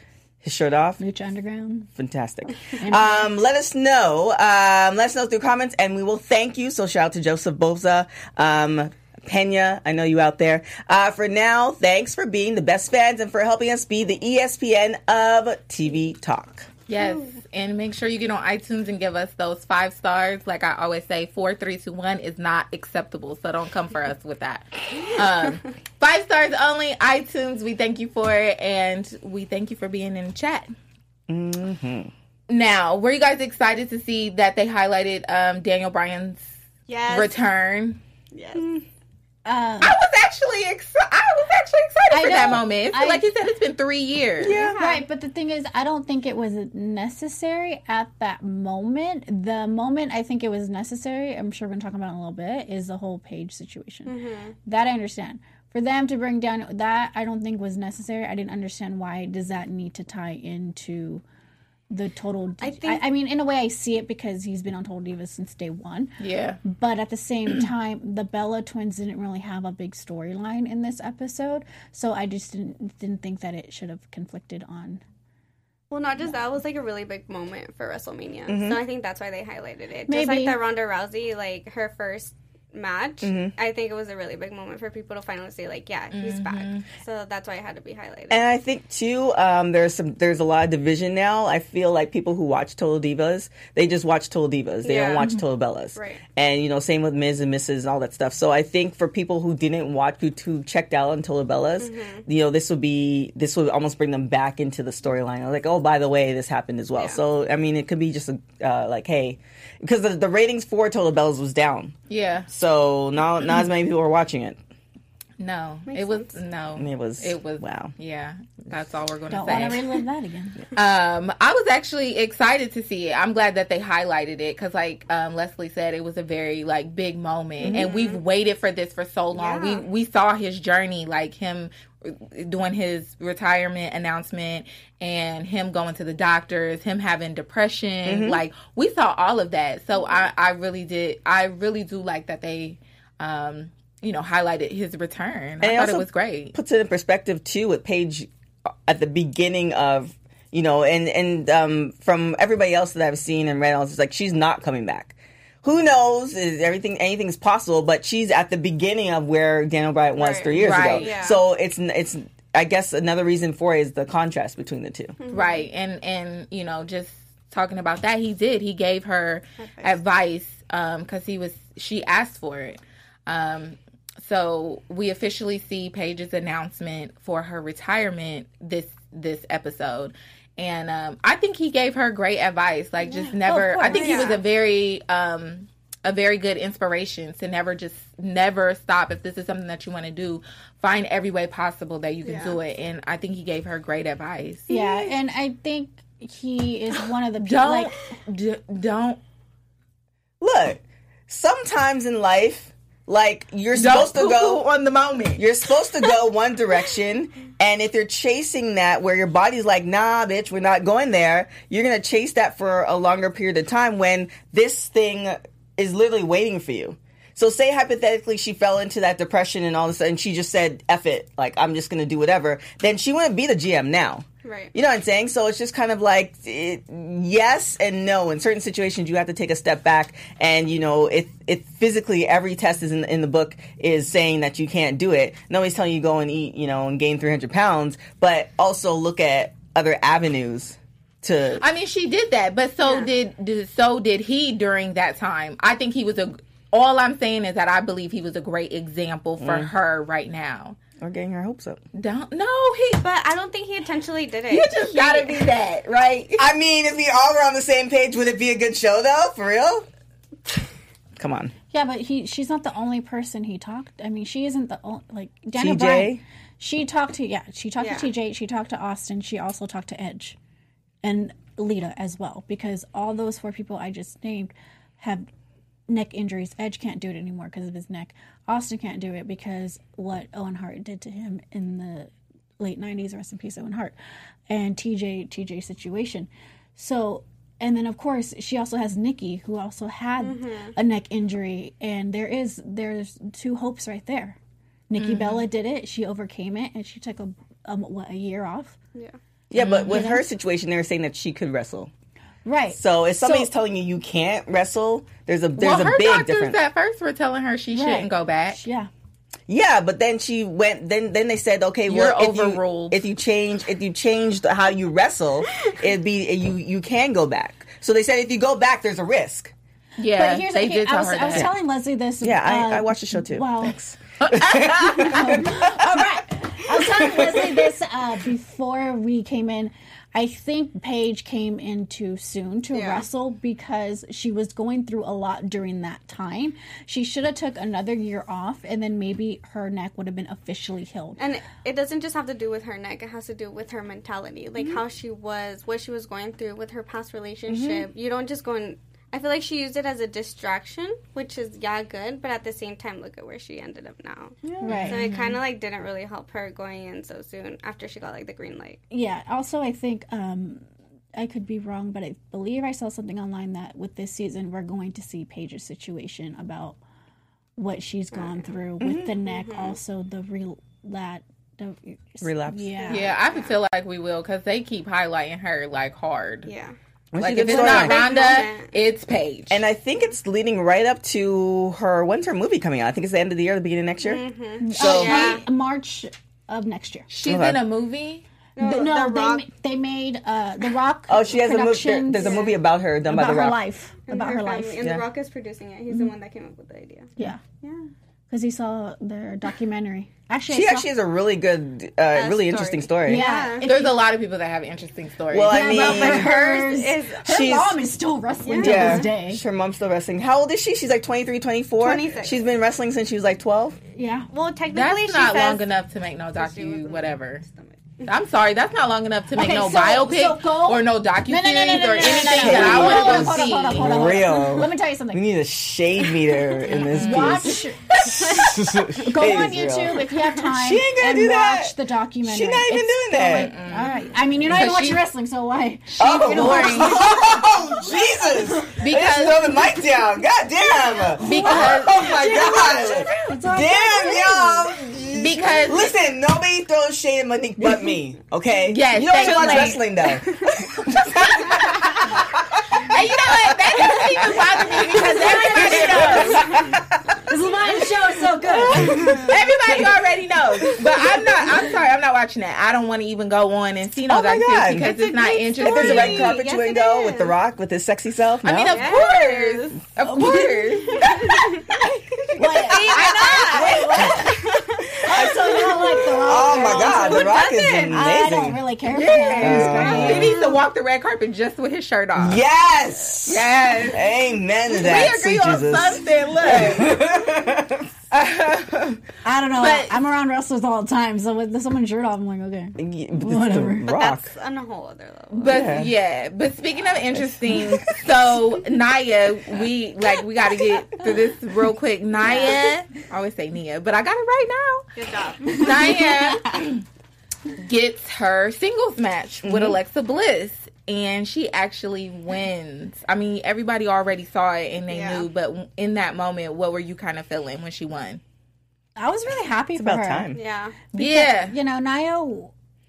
Speaker 4: his shirt off.
Speaker 5: Lucha Underground.
Speaker 4: Fantastic. Um, let us know. Um, let us know through comments, and we will thank you. So shout out to Joseph Boza. Um, Pena, I know you out there. Uh, for now, thanks for being the best fans and for helping us be the ESPN of TV talk.
Speaker 2: Yes, and make sure you get on iTunes and give us those five stars. Like I always say, four, three, two, one is not acceptable, so don't come for us with that. Um, [LAUGHS] five stars only. iTunes, we thank you for it, and we thank you for being in the chat.
Speaker 4: Mm-hmm.
Speaker 2: Now, were you guys excited to see that they highlighted um, Daniel Bryan's
Speaker 6: Yes.
Speaker 2: return?
Speaker 6: Yes.
Speaker 5: Uh,
Speaker 2: I was actually excited. I was actually excited
Speaker 5: I
Speaker 2: for that moment.
Speaker 5: I-
Speaker 2: like you said, it's been three years.
Speaker 4: Yeah.
Speaker 5: Right, but the thing is, I don't think it was necessary at that moment. The moment I think it was necessary, I'm sure we're going to talk about it in a little bit, is the whole Paige situation. That I understand. For them to bring down that, I don't think was necessary. I didn't understand why does that need to tie into the total. I,
Speaker 6: think-
Speaker 5: I, mean, in a way, I see it because he's been on Total Divas since day one.
Speaker 2: Yeah.
Speaker 5: But at the same [CLEARS THROAT] time, the Bella twins didn't really have a big storyline in this episode, so I just didn't didn't think that it should have conflicted on.
Speaker 6: Well, not just that was like a really big moment for WrestleMania,
Speaker 4: Mm-hmm.
Speaker 6: so I think that's why they highlighted it. Just like that Ronda Rousey, like her first match,
Speaker 4: Mm-hmm.
Speaker 6: I think it was a really big moment for people to finally say, like, yeah, he's
Speaker 4: Mm-hmm.
Speaker 6: back. So that's why it had to be highlighted.
Speaker 4: And I think too, um, there's some there's a lot of division now. I feel like people who watch Total Divas, they just watch Total Divas. They don't
Speaker 6: Yeah.
Speaker 4: watch Total Bellas.
Speaker 6: Right.
Speaker 4: And you know, same with Ms. and Mrs. and all that stuff. So I think for people who didn't watch, who, who checked out on Total Bellas,
Speaker 6: Mm-hmm.
Speaker 4: you know, this would be this would almost bring them back into the storyline. Like, oh, by the way, this happened as well.
Speaker 6: Yeah.
Speaker 4: So I mean, it could be just a, uh, like, hey, because the, the ratings for Total Bellas was down.
Speaker 2: Yeah.
Speaker 4: So not not as many people are watching it.
Speaker 2: No,
Speaker 6: Makes
Speaker 2: it was
Speaker 6: sense.
Speaker 2: no.
Speaker 4: It was-
Speaker 2: It was
Speaker 4: wow.
Speaker 2: Yeah, that's all we're going to say.
Speaker 5: Don't want to
Speaker 2: say.
Speaker 5: relive that again. [LAUGHS]
Speaker 2: Um, I was actually excited to see it. I'm glad that they highlighted it because, like um, Leslie said, it was a very like big moment, and we've waited for this for so long.
Speaker 6: Yeah.
Speaker 2: We we saw his journey, like him doing his retirement announcement and him going to the doctors, him having depression. Like we saw all of that. So I I really did. I really do like that they um you know, highlighted his return.
Speaker 4: And
Speaker 2: I
Speaker 4: it
Speaker 2: thought it was great.
Speaker 4: Puts it in perspective too with Paige at the beginning of you know, and and um, from everybody else that I've seen and read, it's like she's not coming back. Who knows? Is everything anything is possible, but she's at the beginning of where Daniel Bryan was
Speaker 6: Right.
Speaker 4: three years
Speaker 2: Right.
Speaker 4: ago.
Speaker 6: Yeah.
Speaker 4: So it's it's I guess another reason for it is the contrast between the two.
Speaker 2: Right. And and you know, just talking about that, he did. He gave her advice um cuz he was she asked for it. Um so we officially see Paige's announcement for her retirement this this episode. And um I think he gave her great advice. Like just never I think he was a very um a very good inspiration to never just never stop if this is something that you want to do find every way possible that you can
Speaker 6: Yeah.
Speaker 2: do it and i think he gave her great advice
Speaker 5: Yeah, and I think he is one of the [GASPS] people.
Speaker 2: don't
Speaker 5: Like,
Speaker 2: d- don't
Speaker 4: Look, sometimes in life, like you're
Speaker 2: don't
Speaker 4: supposed to go [LAUGHS]
Speaker 2: on the moment
Speaker 4: You're supposed to go one direction, and if you're chasing that where your body's like, nah, bitch, we're not going there, you're gonna chase that for a longer period of time when this thing is literally waiting for you. So say hypothetically she fell into that depression and all of a sudden she just said, F it, like I'm just gonna do whatever, then she wouldn't be the GM now.
Speaker 6: Right.
Speaker 4: You know what I'm saying? So it's just kind of like it, yes and no. In certain situations, you have to take a step back, and you know, if if physically every test is in, in the book is saying that you can't do it, nobody's telling you go and eat, you know, and gain 300 pounds, but also look at other avenues to.
Speaker 2: i mean she did that but so did, did so did he during that time i think he was a all i'm saying is that i believe he was a great example for
Speaker 4: Mm.
Speaker 2: her right now
Speaker 4: or getting her hopes up.
Speaker 2: don't no he
Speaker 6: But I don't think he intentionally did it.
Speaker 2: you just gotta be that right
Speaker 4: I mean, if we all were on the same page, would it be a good show though? For real? Come on.
Speaker 5: yeah, but he she's not the only person he talked. I mean, she isn't the only like Daniel
Speaker 4: TJ?
Speaker 5: Bryan. She talked to yeah, she talked
Speaker 6: Yeah.
Speaker 5: to TJ, she talked to Austin, she also talked to Edge, and Lita as well because all those four people I just named have neck injuries. Edge can't do it anymore because of his neck. Austin can't do it because what Owen Hart did to him in the late '90s. Rest in peace, Owen Hart, and TJ TJ situation. So, and then of course she also has Nikki, who also had a neck injury, and there is there's two hopes right there. Nikki Bella did it; she overcame it, and she took a um, what a year off.
Speaker 6: Yeah.
Speaker 4: Yeah, but with her situation, they were saying that she could wrestle.
Speaker 5: Right.
Speaker 4: So if somebody's
Speaker 5: So-
Speaker 4: telling you you can't wrestle, there's a there's
Speaker 2: well
Speaker 4: a
Speaker 2: her
Speaker 4: big
Speaker 2: doctors
Speaker 4: difference.
Speaker 2: at first were telling her she shouldn't go back
Speaker 5: yeah.
Speaker 4: Yeah, but then she went. Then then they said, okay,
Speaker 2: You're
Speaker 4: well, if you-
Speaker 2: overruled.
Speaker 4: if you change if you change the- how you wrestle, [LAUGHS] it'd be you you can go back. So they said if you go back, there's a risk.
Speaker 2: yeah
Speaker 5: But here's
Speaker 2: they
Speaker 5: okay,
Speaker 2: did
Speaker 5: I
Speaker 2: tell
Speaker 5: was,
Speaker 2: her
Speaker 5: I was
Speaker 2: that
Speaker 5: telling Leslie this.
Speaker 4: Yeah, I,
Speaker 5: uh,
Speaker 4: I watched the show too.
Speaker 5: Well,
Speaker 4: Thanks. [LAUGHS]
Speaker 5: all right. I was telling Leslie this uh, before we came in. I think Paige came in too soon to
Speaker 6: Yeah.
Speaker 5: wrestle because she was going through a lot during that time. She should have took another year off, and then maybe her neck would have been officially healed.
Speaker 6: And it doesn't just have to do with her neck; it has to do with her mentality, like mm-hmm. how she was, what she was going through with her past relationship. Mm-hmm. You don't just go and. I feel like she used it as a distraction, which is yeah good, but at the same time, look at where she ended up now.
Speaker 5: Right.
Speaker 6: So it mm-hmm. kind of like didn't really help her going in so soon after she got like the green light.
Speaker 5: Yeah. Also, I think um, I could be wrong, but I believe I saw something online that with this season we're going to see Paige's situation about what she's mm-hmm. gone through with the mm-hmm. neck, also the real that the
Speaker 4: Relapse.
Speaker 5: Yeah.
Speaker 2: Yeah, I feel like we will because they keep highlighting her like hard.
Speaker 6: Yeah.
Speaker 2: Like
Speaker 4: She's
Speaker 2: if it's
Speaker 4: good
Speaker 2: not
Speaker 4: storyline.
Speaker 6: Ronda,
Speaker 2: it's Paige.
Speaker 4: And I think it's leading right up to her when's her movie coming out? I think it's the end of the year, the beginning of next year.
Speaker 6: Mm-hmm.
Speaker 4: So
Speaker 6: Yeah.
Speaker 5: March of next year.
Speaker 2: she's
Speaker 4: Okay.
Speaker 2: in a movie.
Speaker 5: But no,
Speaker 6: The
Speaker 5: they, ma- they made uh, the Rock.
Speaker 4: oh, she has a movie.
Speaker 5: Productions
Speaker 4: there's a movie about her done
Speaker 5: about
Speaker 4: by the
Speaker 5: her life,
Speaker 6: And
Speaker 5: about her
Speaker 6: family.
Speaker 5: life.
Speaker 6: And
Speaker 4: Yeah.
Speaker 6: The Rock is producing it. He's the one that came up with the idea.
Speaker 5: Yeah,
Speaker 6: Yeah.
Speaker 5: Because he saw their documentary. Actually,
Speaker 4: She
Speaker 5: saw-
Speaker 4: actually has a really good, uh, really
Speaker 6: story.
Speaker 4: interesting story.
Speaker 5: Yeah, if
Speaker 2: There's
Speaker 5: you-
Speaker 2: a lot of people that have interesting stories.
Speaker 4: Well, I mean,
Speaker 5: but for
Speaker 6: hers
Speaker 5: hers,
Speaker 6: is-
Speaker 5: her mom is still wrestling to
Speaker 4: yeah,
Speaker 5: this day.
Speaker 4: her mom's still wrestling. How old is she? She's like 23, 24?
Speaker 6: 26.
Speaker 4: She's been wrestling since she was like 12.
Speaker 5: Yeah,
Speaker 6: Well, technically,
Speaker 2: that's
Speaker 6: she
Speaker 2: not
Speaker 6: says
Speaker 2: long enough to make no
Speaker 6: she
Speaker 2: docu whatever. I'm sorry, that's not long enough to make
Speaker 5: Okay,
Speaker 2: no
Speaker 5: so-
Speaker 2: biopic
Speaker 5: so go-
Speaker 2: or no docu
Speaker 5: No, no, no, no, no,
Speaker 2: or
Speaker 5: no, no,
Speaker 2: anything
Speaker 5: no, no,
Speaker 2: that. I want to
Speaker 5: hold on, hold on,
Speaker 2: go see.
Speaker 4: Real.
Speaker 5: Let me tell you something.
Speaker 4: We need a shade meter in this piece. [LAUGHS]
Speaker 5: Watch Go on. YouTube if you have time
Speaker 4: She ain't gonna
Speaker 5: and
Speaker 4: do that.
Speaker 5: watch the documentary.
Speaker 4: She's not even
Speaker 5: It's
Speaker 4: doing that.
Speaker 5: going- mm. All right. I mean, you're not even watching wrestling, so why?
Speaker 4: Oh,
Speaker 2: boring. [LAUGHS]
Speaker 4: oh, Jesus!
Speaker 2: Because-
Speaker 4: Because throw the mic down. God damn.
Speaker 2: Because [LAUGHS]
Speaker 4: Oh my God.
Speaker 5: It's
Speaker 4: Damn, y'all.
Speaker 2: because
Speaker 4: Listen, nobody throws shade at Monique but me. Okay.
Speaker 2: Yes,
Speaker 4: You don't
Speaker 2: thank
Speaker 4: watch
Speaker 2: you.
Speaker 4: wrestling though. [LAUGHS]
Speaker 2: and you know what? That doesn't even bother me because everybody [LAUGHS] knows.
Speaker 5: This is why the show is so good.
Speaker 2: Everybody already knows. But I'm not. I'm sorry. I'm not watching that. I don't want to even go on and see no
Speaker 4: Oh my
Speaker 2: Dr.
Speaker 4: God.
Speaker 2: because
Speaker 6: It's
Speaker 2: it's, not
Speaker 6: great
Speaker 2: interesting.
Speaker 4: There's a red carpet you
Speaker 6: it
Speaker 4: wouldn't go with The Rock with his sexy self.
Speaker 2: I mean, of
Speaker 6: Yes.
Speaker 2: course, of [LAUGHS] course. [LAUGHS]
Speaker 5: so you don't like the Rock?
Speaker 4: Oh my God, The Rock is
Speaker 2: doesn't?
Speaker 5: I don't really care for him.
Speaker 2: He needs to walk the red carpet just with his shirt off.
Speaker 4: Yes.
Speaker 2: Yes.
Speaker 4: Amen to that.
Speaker 2: We
Speaker 4: that.
Speaker 2: agree
Speaker 4: sweet
Speaker 2: on
Speaker 4: Jesus.
Speaker 2: something. Look. [LAUGHS] [LAUGHS]
Speaker 5: I don't know.
Speaker 2: But-
Speaker 5: I'm around wrestlers all the time, so with someone's shirt off, I'm like, okay.
Speaker 4: Whatever. The Rock.
Speaker 6: That's on a whole other level.
Speaker 2: But
Speaker 4: Yeah.
Speaker 2: yeah. but speaking of interesting, so Naya, we like we got to get through this real quick. Naya, I always say Nia, but I got it right now.
Speaker 6: Good job.
Speaker 2: Naya gets her singles match with mm-hmm. Alexa Bliss. And she actually wins. I mean, everybody already saw it and they
Speaker 6: Yeah.
Speaker 2: knew, but in that moment, what were you kind of feeling when she won?
Speaker 5: I was really happy for
Speaker 4: About
Speaker 5: her.
Speaker 4: time.
Speaker 6: Yeah.
Speaker 2: yeah.
Speaker 5: You know, Naya,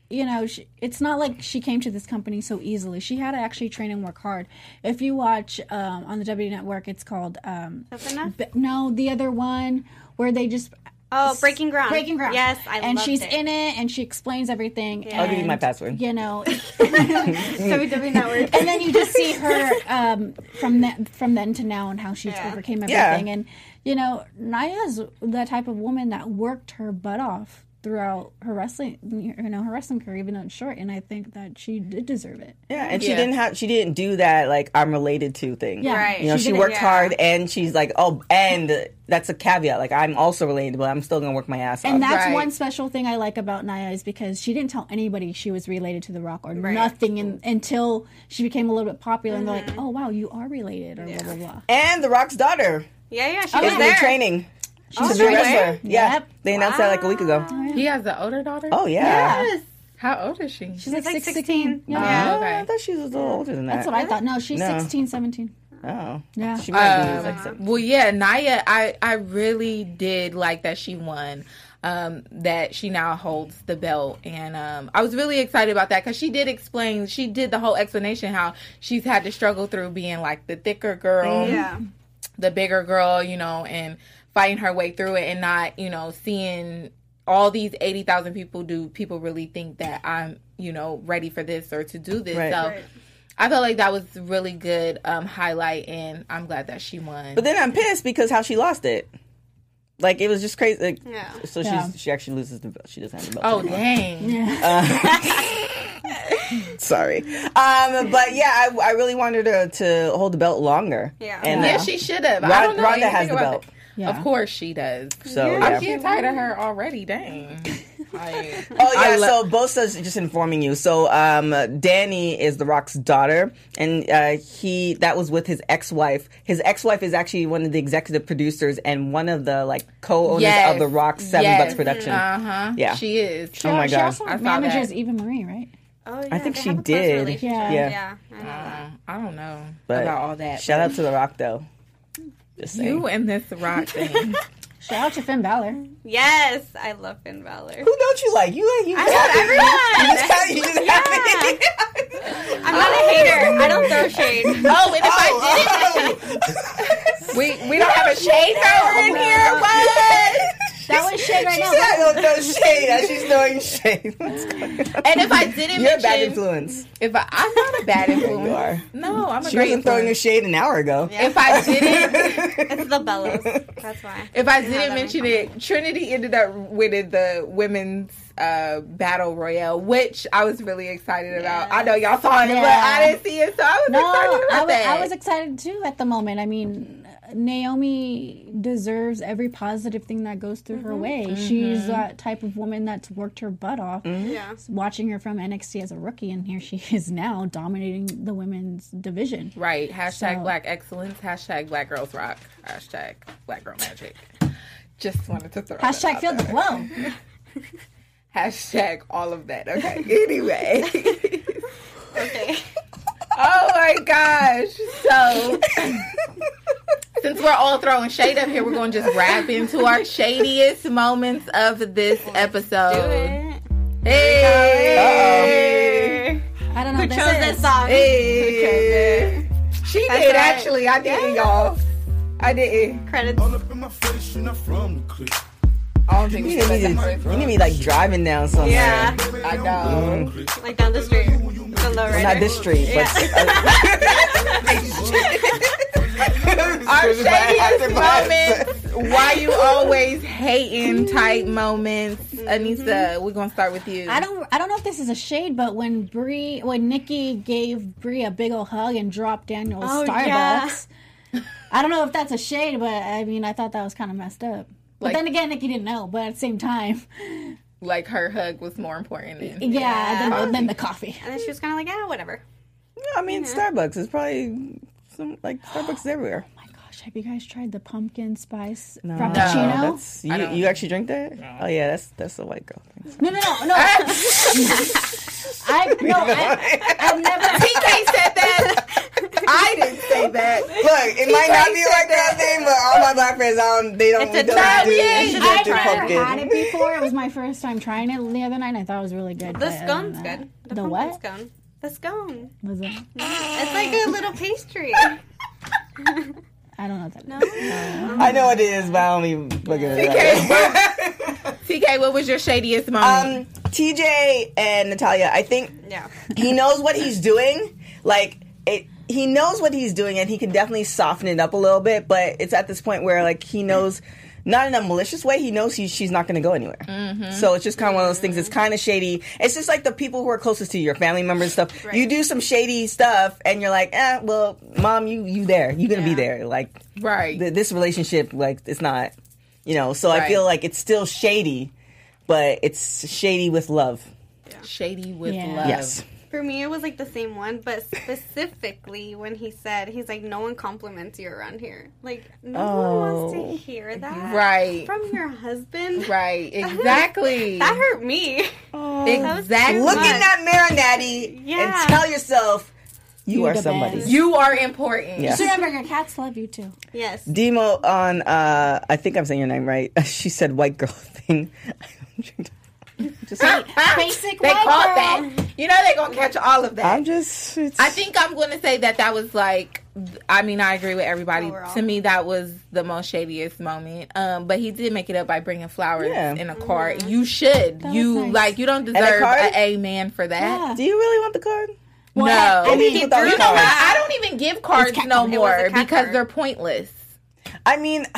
Speaker 5: you know, she, it's not like she came to this company so easily. She had to actually train and work hard. If you watch um, on the W Network, it's called um,
Speaker 6: Tough enough?
Speaker 5: B- no, the other one where they just
Speaker 6: Oh, Breaking Ground.
Speaker 5: breaking ground.
Speaker 6: Yes, I
Speaker 5: and she's
Speaker 6: it.
Speaker 5: in it and she explains everything.
Speaker 4: I'll give you my
Speaker 5: and,
Speaker 4: password.
Speaker 5: You know, [LAUGHS]
Speaker 6: WWE Network.
Speaker 5: and then you just see her [LAUGHS] um, from that from then to now and how she
Speaker 6: Yeah.
Speaker 5: overcame
Speaker 4: Yeah.
Speaker 5: everything. And you know, Naya's the type of woman that worked her butt off throughout her wrestling, you know, her wrestling career, even though it's short. And I think that she did deserve it.
Speaker 4: Yeah, and she didn't have she didn't do that like I'm related to thing.
Speaker 5: Yeah.
Speaker 6: Right.
Speaker 4: You know,
Speaker 5: She
Speaker 4: she, worked
Speaker 6: yeah.
Speaker 4: hard and she's like, oh, and that's a caveat. Like, I'm also related, but I'm still gonna work my ass off.
Speaker 5: And that's
Speaker 2: Right.
Speaker 5: one special thing I like about Naya is because she didn't tell anybody she was related to The Rock or
Speaker 6: Right.
Speaker 5: nothing in, until she became a little bit popular. And they're
Speaker 6: Mm-hmm.
Speaker 5: like, oh, wow, you are related or blah, blah, blah.
Speaker 4: And The Rock's daughter
Speaker 6: Yeah, yeah, she
Speaker 4: is
Speaker 6: was
Speaker 4: in
Speaker 6: there.
Speaker 4: training. She's a big wrestler.
Speaker 6: there?
Speaker 4: Yeah,
Speaker 5: Yep.
Speaker 4: they announced that like a week ago.
Speaker 2: He has an older daughter?
Speaker 4: Oh yeah.
Speaker 5: Yeah.
Speaker 2: How old is she?
Speaker 5: She's like,
Speaker 6: like
Speaker 5: 16.
Speaker 6: 16.
Speaker 5: Yeah.
Speaker 2: Yeah.
Speaker 4: Oh,
Speaker 2: okay.
Speaker 4: I thought she was a little older than that.
Speaker 5: That's what I thought. No, she's
Speaker 4: No.
Speaker 5: 16, 17.
Speaker 4: Oh,
Speaker 5: Yeah.
Speaker 4: she might be
Speaker 2: Um,
Speaker 4: like seven.
Speaker 2: well, yeah, Naya, I, I really did like that she won. Um, that she now holds the belt, and um, I was really excited about that because she did explain, she did the whole explanation how she's had to struggle through being like the thicker girl,
Speaker 6: Yeah.
Speaker 2: the bigger girl, you know, and fighting her way through it, and not, you know, seeing all these eighty thousand people. Do people really think that I'm, you know, ready for this or to do this?
Speaker 4: Right.
Speaker 2: So.
Speaker 6: Right.
Speaker 2: I felt like that was really good um, highlight, and I'm glad that she won.
Speaker 4: But then I'm pissed because how she lost it. Like it was just crazy. Like,
Speaker 6: Yeah.
Speaker 4: So
Speaker 5: Yeah.
Speaker 4: she's she actually loses the belt. She doesn't have the belt.
Speaker 2: oh
Speaker 4: anymore.
Speaker 2: dang! [LAUGHS]
Speaker 4: Sorry. Um, but yeah, I, I really wanted her to hold the belt longer.
Speaker 6: Yeah.
Speaker 4: And
Speaker 2: Yeah,
Speaker 4: uh,
Speaker 2: she should have. I
Speaker 4: Ron-
Speaker 2: don't know
Speaker 4: Ronda has the belt.
Speaker 2: it.
Speaker 5: Yeah.
Speaker 2: Of course she does.
Speaker 4: So
Speaker 6: Yeah.
Speaker 4: yeah.
Speaker 2: I'm getting tired of her already. Dang. [LAUGHS] Like,
Speaker 4: Oh yeah,
Speaker 2: I lo-
Speaker 4: so Bosa's just informing you. So um, Danny is The Rock's daughter, and uh, he that was with his ex-wife. His ex-wife is actually one of the executive producers and one of the like co-owners
Speaker 2: Yes.
Speaker 4: of The Rock's Seven
Speaker 2: Yes.
Speaker 4: Bucks production.
Speaker 2: Uh huh.
Speaker 4: Yeah.
Speaker 2: she is.
Speaker 4: Oh my
Speaker 5: she
Speaker 4: God.
Speaker 5: also
Speaker 2: I
Speaker 5: manages
Speaker 2: that.
Speaker 5: Eva Marie, right?
Speaker 6: Oh, yeah.
Speaker 4: I think she
Speaker 6: have a close
Speaker 4: did.
Speaker 6: relationship.
Speaker 5: Yeah.
Speaker 4: Yeah.
Speaker 6: Yeah. I know that.
Speaker 2: I don't know
Speaker 4: But
Speaker 2: about all that.
Speaker 4: Shout
Speaker 2: but
Speaker 4: out to The Rock though. Just saying.
Speaker 2: you and this rock [LAUGHS] thing.
Speaker 5: Shout out to Finn Balor.
Speaker 6: Yes, I love Finn Balor.
Speaker 4: Who don't you like? You you
Speaker 6: I
Speaker 4: just
Speaker 6: love
Speaker 4: happy.
Speaker 6: everyone.
Speaker 4: You just happy. You just happy. [LAUGHS]
Speaker 6: I'm not a hater. I don't throw shade. [LAUGHS]
Speaker 2: oh, and if I oh, didn't, oh. we we don't have a shade thrower in oh here. What?
Speaker 5: That was shade right
Speaker 4: She
Speaker 5: now.
Speaker 4: said I don't throw [LAUGHS] shade as she's throwing shade. [LAUGHS] What's going on?
Speaker 2: And if I didn't
Speaker 4: You're a
Speaker 2: mention,
Speaker 4: bad influence.
Speaker 2: if I, I'm not a bad [LAUGHS] influence.
Speaker 4: You are.
Speaker 2: No, I'm a
Speaker 4: She
Speaker 2: great
Speaker 4: wasn't throwing a shade an hour ago.
Speaker 2: If I didn't,
Speaker 6: It's the Bellas. That's why.
Speaker 2: if I didn't mention it, Trinity ended up winning the women's uh, battle royale, which I was really excited about. I know y'all saw it, but I didn't see it, so I was
Speaker 5: No,
Speaker 2: excited
Speaker 5: I
Speaker 2: about
Speaker 5: was,
Speaker 2: that.
Speaker 5: I was excited too at the moment. I mean, Naomi deserves every positive thing that goes through her mm-hmm. way. Mm-hmm. She's that type of woman that's worked her butt off. Mm-hmm.
Speaker 6: Yeah.
Speaker 5: Watching her from NXT as a rookie, and here she [LAUGHS] is now dominating the women's division.
Speaker 2: Right. Hashtag
Speaker 5: So-
Speaker 2: Black Excellence. Hashtag Black Girls Rock. Hashtag Black Girl Magic. Just wanted to throw
Speaker 5: Hashtag feel the
Speaker 2: there.
Speaker 5: glow. [LAUGHS]
Speaker 2: Hashtag all of that. Okay. [LAUGHS] Anyway.
Speaker 6: Okay.
Speaker 2: oh my gosh. So since we're all throwing shade up here, we're going to just wrap into our [LAUGHS] shadiest moments of this episode.
Speaker 6: Do it.
Speaker 2: Hey.
Speaker 5: I don't know.
Speaker 6: Who chose
Speaker 5: is.
Speaker 6: this song?
Speaker 2: Hey. She
Speaker 6: That's
Speaker 2: did
Speaker 6: right.
Speaker 2: actually. I didn't, y'all. I did.
Speaker 6: Credits.
Speaker 7: All up in my face, you're not from the clique.
Speaker 2: I don't think we
Speaker 4: You need,
Speaker 2: let
Speaker 4: to, you need to be like driving down somewhere.
Speaker 6: Yeah.
Speaker 2: I know.
Speaker 6: Like down the street. The low rider.
Speaker 4: Not this street, but [LAUGHS] [LAUGHS]
Speaker 2: Our shadiest moments. Why you always hating type moments. Anissa, mm-hmm. we're gonna start with you.
Speaker 5: I don't. I don't know if this is a shade, but when Bree, when Nikki gave Bree a big old hug and dropped Daniel's
Speaker 6: Oh,
Speaker 5: Starbucks, I don't know if that's a shade, but I mean, I thought that was kind of messed up. But
Speaker 2: Like-
Speaker 5: then again, Nikki didn't know. But at the same time,
Speaker 2: like her hug was more important than
Speaker 5: yeah, Than, than the coffee.
Speaker 6: And then she was kind of like, ah, yeah, whatever.
Speaker 4: I mean, Starbucks is probably some like Starbucks is everywhere.
Speaker 5: My gosh, have you guys tried the pumpkin spice
Speaker 4: No,
Speaker 5: frappuccino?
Speaker 4: that's you. You actually drink that? Oh yeah, that's that's a white girl thing.
Speaker 5: No, no, no, no. [LAUGHS] I no, I, I've never. [LAUGHS]
Speaker 2: TK said that. I didn't say that.
Speaker 4: Look, it might not be like that thing, but all my black friends, I don't, they don't,
Speaker 6: It's a
Speaker 4: don't
Speaker 6: try.
Speaker 4: do,
Speaker 6: Yeah,
Speaker 4: they
Speaker 6: you
Speaker 4: don't
Speaker 5: I've never
Speaker 4: pumpkin.
Speaker 5: had it before. It was my first time trying it the other night. I thought it was really good.
Speaker 6: The scone's
Speaker 5: uh,
Speaker 6: good.
Speaker 5: The,
Speaker 6: pumpkin
Speaker 5: what?
Speaker 6: Scone. The scone.
Speaker 5: Was it?
Speaker 6: It's like a little pastry. [LAUGHS]
Speaker 5: I don't know what that.
Speaker 6: No.
Speaker 4: I know what it is, but I don't even look at it.
Speaker 2: TK, [LAUGHS] what was your shadiest moment?
Speaker 4: Um, TJ and Natalya, I think
Speaker 6: Yeah.
Speaker 4: he knows what he's doing. Like it, he knows what he's doing, and he can definitely soften it up a little bit. But it's at this point where like he knows, not in a malicious way. He knows he, she's not going to go anywhere. So it's just kind of one of those things. It's kind of shady. It's just like the people who are closest to you, your family members and stuff. You do some shady stuff, and you're like, eh, well, mom, you you there? You're gonna be there? Like
Speaker 2: right.
Speaker 4: th- this relationship, like it's not, you know. So I feel like it's still shady, but it's shady with love.
Speaker 2: Shady with
Speaker 5: Yeah.
Speaker 2: love.
Speaker 4: Yes.
Speaker 6: For me, it was like the same one, but specifically when he said, he's like, no one compliments you around here. Like, no one wants
Speaker 4: Oh.
Speaker 6: to hear that.
Speaker 2: Right.
Speaker 6: From your husband.
Speaker 2: Right. [LAUGHS] Exactly.
Speaker 6: That hurt me.
Speaker 2: exactly.
Speaker 4: Look in that mirror, Natty,
Speaker 6: Yeah.
Speaker 4: and tell yourself you
Speaker 5: You're
Speaker 4: are somebody.
Speaker 5: best.
Speaker 2: You are important.
Speaker 4: Yeah.
Speaker 5: Just remember, your cats love you too.
Speaker 6: Yes.
Speaker 4: Demo on, uh, I think I'm saying your name right. [LAUGHS] She said white girl [LAUGHS] thing. just,
Speaker 5: Basic
Speaker 2: They
Speaker 5: white
Speaker 2: caught
Speaker 5: girl.
Speaker 2: that. You know they're gonna catch all of that.
Speaker 4: I'm just. It's,
Speaker 2: I think I'm going to say that that was like. I mean, I agree with everybody.
Speaker 6: Overall.
Speaker 2: To me, that was the most shadiest moment. Um, but he did make it up by bringing flowers
Speaker 4: Yeah.
Speaker 2: in a card. You should. You
Speaker 5: nice.
Speaker 2: like. You don't deserve
Speaker 4: card?
Speaker 2: an A man for that.
Speaker 5: Yeah.
Speaker 4: Do you really want the card?
Speaker 2: No.
Speaker 5: I mean,
Speaker 4: People
Speaker 2: you know what? I don't even give cards
Speaker 5: cat
Speaker 2: no
Speaker 5: card.
Speaker 6: It was a
Speaker 2: more because
Speaker 6: card.
Speaker 2: they're pointless.
Speaker 4: I mean, [SIGHS]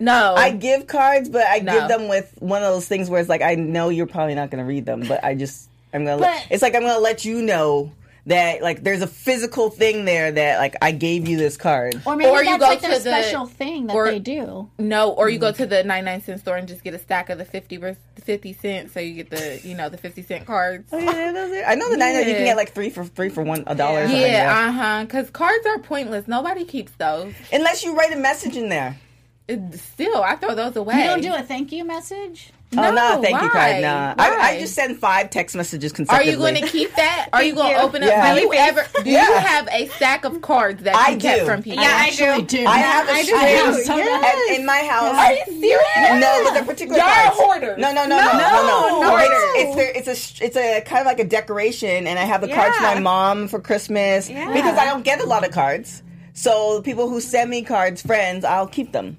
Speaker 2: No.
Speaker 4: I give cards, but I
Speaker 2: No.
Speaker 4: give them with one of those things where it's like I know you're probably not going to read them, but I just I'm gonna.
Speaker 5: But-
Speaker 4: let, it's like I'm gonna let you know that like there's a physical thing there that like I gave you this card.
Speaker 5: Or maybe
Speaker 2: Or you
Speaker 5: that's
Speaker 2: go
Speaker 5: like their
Speaker 2: to the-
Speaker 5: special thing that
Speaker 2: or-
Speaker 5: they do.
Speaker 2: No, or you go to the 99 cent store and just get a stack of the 50 50 cents so you get the, you know, the 50 cent cards.
Speaker 4: Oh, yeah, those are- I know the nine you can get like three for three for one a dollar. or something.
Speaker 2: Yeah, uh huh. Because cards are pointless. Nobody keeps those.
Speaker 4: Unless you write a message in there.
Speaker 2: It, still, I throw those away.
Speaker 5: You don't do a thank you message.
Speaker 4: Oh no,
Speaker 2: No,
Speaker 4: thank you
Speaker 2: why?
Speaker 4: card. Nah, I, I just send five text messages
Speaker 2: Are you going to keep that? Are you going to open up?
Speaker 4: Yeah.
Speaker 2: Do you ever? Do you have a stack of cards that
Speaker 4: I
Speaker 2: you get
Speaker 4: do.
Speaker 2: from people?
Speaker 6: Yeah, I
Speaker 5: Actually,
Speaker 6: do.
Speaker 5: do.
Speaker 4: I have a
Speaker 6: I do.
Speaker 4: string
Speaker 5: I do.
Speaker 4: at- in my house.
Speaker 2: Are you serious?
Speaker 4: No, but they're particular
Speaker 2: Y'all are
Speaker 4: cards.
Speaker 2: hoarders.
Speaker 4: No, no, no, no, no, no.
Speaker 2: No.
Speaker 4: It's it's there, it's a it's a kind of like a decoration, and I have the cards for my mom for Christmas
Speaker 6: Yeah.
Speaker 4: because I don't get a lot of cards. So people who send me cards, friends, I'll keep them.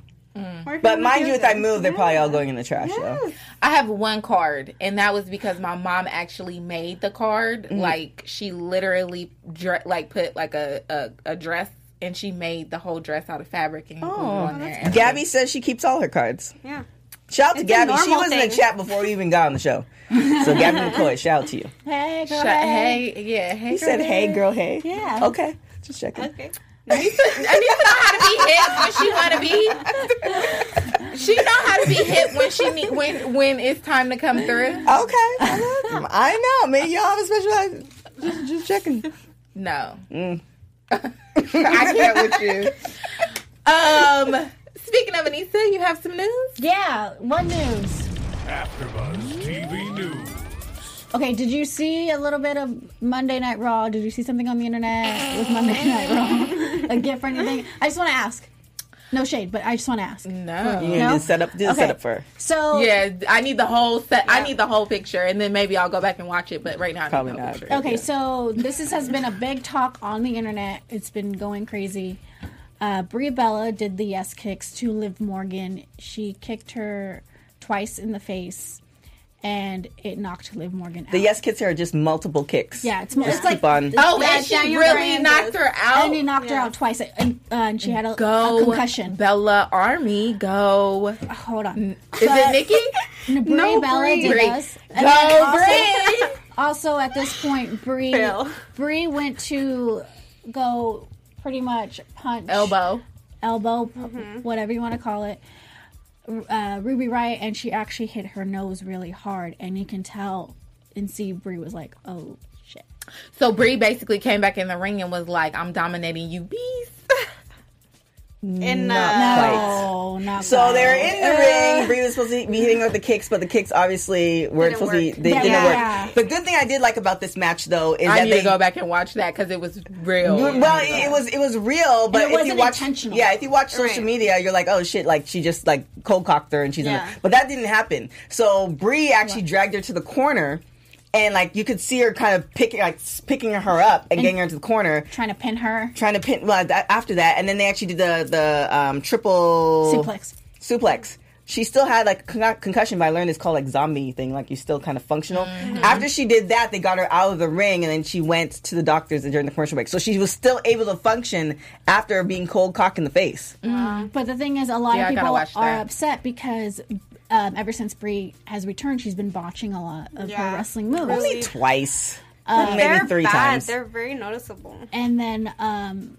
Speaker 6: Or if
Speaker 4: But mind you, if I move, they're probably all going in the trash. though.
Speaker 2: I have one card, and that was because my mom actually made the card.
Speaker 4: Mm-hmm.
Speaker 2: Like she literally dre- like put like a, a a dress, and she made the whole dress out of fabric and put it on there. And-
Speaker 4: Gabby says she keeps all her cards.
Speaker 6: Yeah.
Speaker 4: Shout out to
Speaker 6: It's
Speaker 4: Gabby. She
Speaker 6: normal
Speaker 4: was in the chat before we even got on the show. So Gabby [LAUGHS] McCoy, shout out to you.
Speaker 5: Hey, girl.
Speaker 2: Shut- hey, yeah, hey.
Speaker 4: You said, "Hey, girl, hey."
Speaker 5: Yeah.
Speaker 4: Okay, just checking.
Speaker 6: Okay.
Speaker 2: Anissa, Anissa know how to be hip when she want to be. She know how to be hip when she need when when it's time to come through.
Speaker 4: Okay, I know. Maybe y'all have a special. Just, just checking.
Speaker 2: No, [LAUGHS] I can't with you. Um. Speaking of Anissa, you have some news?
Speaker 5: Yeah, what news?
Speaker 7: AfterBuzz TV News.
Speaker 5: Okay, did you see a little bit of Monday Night Raw? Did you see something on the internet with [LAUGHS] Monday Night Raw? [LAUGHS] a gift or anything? I just want to ask. No shade, but I just want to ask.
Speaker 2: No.
Speaker 4: You need
Speaker 5: No?
Speaker 4: to set up, do the
Speaker 5: Okay.
Speaker 4: setup for.
Speaker 5: So
Speaker 2: Yeah, I need the whole set. I need the whole picture, and then maybe I'll go back and watch it. But right now, I
Speaker 4: Probably
Speaker 2: the whole
Speaker 4: not.
Speaker 2: picture.
Speaker 5: Okay, so this is, has been a big talk on the internet. It's been going crazy. Uh, Brie Bella did the yes kicks to Liv Morgan. She kicked her twice in the face, and it knocked Liv Morgan out.
Speaker 4: The yes kicks are just multiple kicks.
Speaker 5: yeah, it's,
Speaker 4: Just
Speaker 5: it's like
Speaker 4: keep on.
Speaker 2: Oh,
Speaker 6: Yeah,
Speaker 2: and she
Speaker 6: Daniel
Speaker 2: really
Speaker 6: Bryan
Speaker 2: knocked her out.
Speaker 5: and he knocked her out twice, and, uh, and she had a,
Speaker 2: Go
Speaker 5: a concussion.
Speaker 2: Bella Army. Go.
Speaker 5: Hold on,
Speaker 2: Is it Nikki? [LAUGHS]
Speaker 5: Brie
Speaker 6: No,
Speaker 5: Bella
Speaker 6: Brie.
Speaker 5: did
Speaker 2: Brie.
Speaker 5: this. And
Speaker 2: Go
Speaker 5: also,
Speaker 2: Brie. [LAUGHS]
Speaker 5: also at this point, Brie
Speaker 6: Fail.
Speaker 5: Brie went to go pretty much punch
Speaker 2: Elbow.
Speaker 5: elbow,
Speaker 6: Mm-hmm.
Speaker 5: whatever you want to call it, uh, Ruby Riott, and she actually hit her nose really hard, and you can tell and see Brie was like, "Oh shit."
Speaker 2: So Brie basically came back in the ring and was like, "I'm dominating you, beast." [LAUGHS]
Speaker 6: In uh,
Speaker 5: No, not
Speaker 4: So
Speaker 5: quite.
Speaker 4: they're in the ring. [LAUGHS] Brie was supposed to be hitting her with the kicks, but the kicks obviously weren't
Speaker 6: Didn't
Speaker 4: supposed to be. They
Speaker 5: Yeah.
Speaker 4: didn't work. The good thing I did like about this match, though, is
Speaker 2: I
Speaker 4: that
Speaker 2: need
Speaker 4: they
Speaker 2: to go back and watch that because it was real.
Speaker 4: Well, it was it was real, but
Speaker 5: it
Speaker 4: if you
Speaker 5: wasn't
Speaker 4: watch,
Speaker 5: intentional.
Speaker 4: yeah, if you watch social
Speaker 6: Right.
Speaker 4: media, you're like, oh shit, like she just like cold cocked her and she's in the, but that didn't happen. So Brie actually dragged her to the corner, and like you could see her kind of picking like picking her up and, getting her into the corner.
Speaker 5: trying to pin her.
Speaker 4: Trying to pin well that, after that, and then they actually did the the um, triple
Speaker 5: Suplex.
Speaker 4: suplex. She still had like con- concussion, but I learned it's called like zombie thing, like you're still kind of functional. After she did that, they got her out of the ring, and then she went to the doctors during the commercial break. So she was still able to function after being cold cocked in the face.
Speaker 5: But the thing is, a lot
Speaker 2: Yeah,
Speaker 5: of people are
Speaker 2: that.
Speaker 5: upset because um, ever since Brie has returned, she's been botching a lot of her wrestling moves.
Speaker 4: Only twice,
Speaker 6: they're
Speaker 4: maybe three
Speaker 6: bad.
Speaker 4: times.
Speaker 6: They're very noticeable.
Speaker 5: And then, um,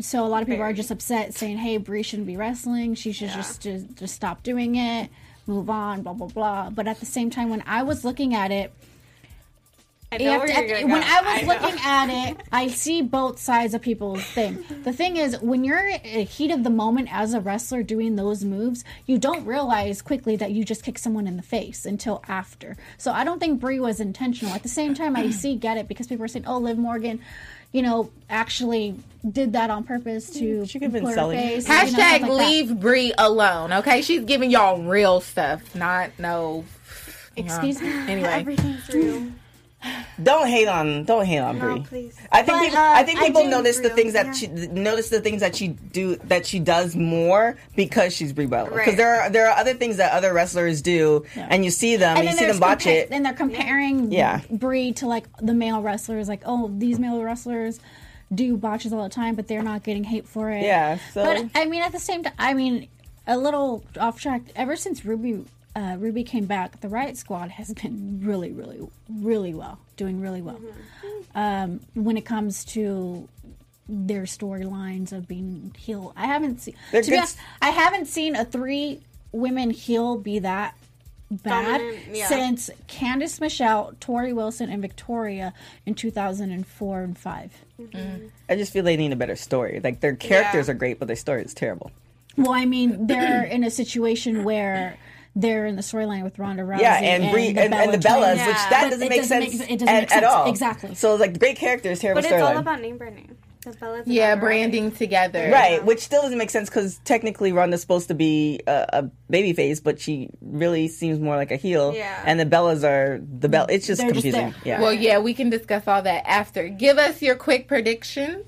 Speaker 5: so a lot of people are just upset, saying, "Hey, Brie shouldn't be wrestling. She should just, just just stop doing it, move on, blah blah blah." But at the same time, when I was looking at it,
Speaker 6: I know where
Speaker 5: to-
Speaker 6: you're gonna
Speaker 5: when
Speaker 6: go.
Speaker 5: I was [LAUGHS]
Speaker 6: know.
Speaker 5: looking at it, I see both sides of people's thing. The thing is, when you're in a heat of the moment as a wrestler doing those moves, you don't realize quickly that you just kick someone in the face until after. So I don't think Brie was intentional. At the same time, I see get it because people are saying, "Oh, Liv Morgan." You know, actually did that on purpose to mm,
Speaker 4: She could've been
Speaker 5: put her
Speaker 4: selling it.
Speaker 5: face, you know,
Speaker 2: Hashtag
Speaker 5: stuff like that.
Speaker 2: leave Brie alone. Okay, she's giving y'all real stuff, not no.
Speaker 5: Excuse me.
Speaker 2: Anyway,
Speaker 6: Everything's real.
Speaker 4: Don't hate on don't hate on Brie.
Speaker 6: please.
Speaker 4: I think
Speaker 5: But,
Speaker 4: people,
Speaker 5: uh,
Speaker 4: I think people
Speaker 5: do
Speaker 4: notice the
Speaker 6: real-
Speaker 4: things that
Speaker 6: yeah.
Speaker 4: she notice the things that she do that she does more because she's Brie Bella. Because
Speaker 6: Right.
Speaker 4: there are there are other things that other wrestlers do, and you see them, and, you see them botch
Speaker 5: compa-
Speaker 4: it.
Speaker 5: And they're comparing
Speaker 4: Yeah.
Speaker 5: Brie to like the male wrestlers. Like, oh, these male wrestlers do botches all the time, but they're not getting hate for it.
Speaker 4: Yeah, so-
Speaker 5: but I mean, at the same time, I mean, a little off track. Ever since Ruby. Uh, Ruby came back. The Riot Squad has been really, really, really well, doing really well. Um, when it comes to their storylines of being heel, I haven't seen.
Speaker 4: They're
Speaker 5: To be honest, I haven't seen a three women heel be that bad
Speaker 6: Dominant, yeah.
Speaker 5: since Candice Michelle, Torrie Wilson, and Victoria in 2004 and 5.
Speaker 4: I just feel they need a better story. Like their characters
Speaker 6: Yeah.
Speaker 4: are great, but their story is terrible.
Speaker 5: Well, I mean, they're in a situation where they're in the storyline with Ronda Rousey.
Speaker 4: Yeah, and Brie and, and the Bellas,
Speaker 5: twins.
Speaker 4: which that
Speaker 5: But
Speaker 4: doesn't make
Speaker 5: doesn't
Speaker 4: sense,
Speaker 5: make- it doesn't
Speaker 4: at,
Speaker 5: make
Speaker 4: at all.
Speaker 5: Exactly.
Speaker 4: So like great characters, terrible
Speaker 6: But it's all about name branding.
Speaker 2: Yeah,
Speaker 6: about
Speaker 2: branding together.
Speaker 4: Right, which still doesn't make sense because technically Ronda's supposed to be a, a baby face, but she really seems more like a heel.
Speaker 6: Yeah.
Speaker 4: And the Bellas are the Bell. It's just
Speaker 5: They're
Speaker 4: confusing.
Speaker 5: there.
Speaker 4: yeah.
Speaker 2: Well, yeah, we can discuss all that after. Give us your quick predictions.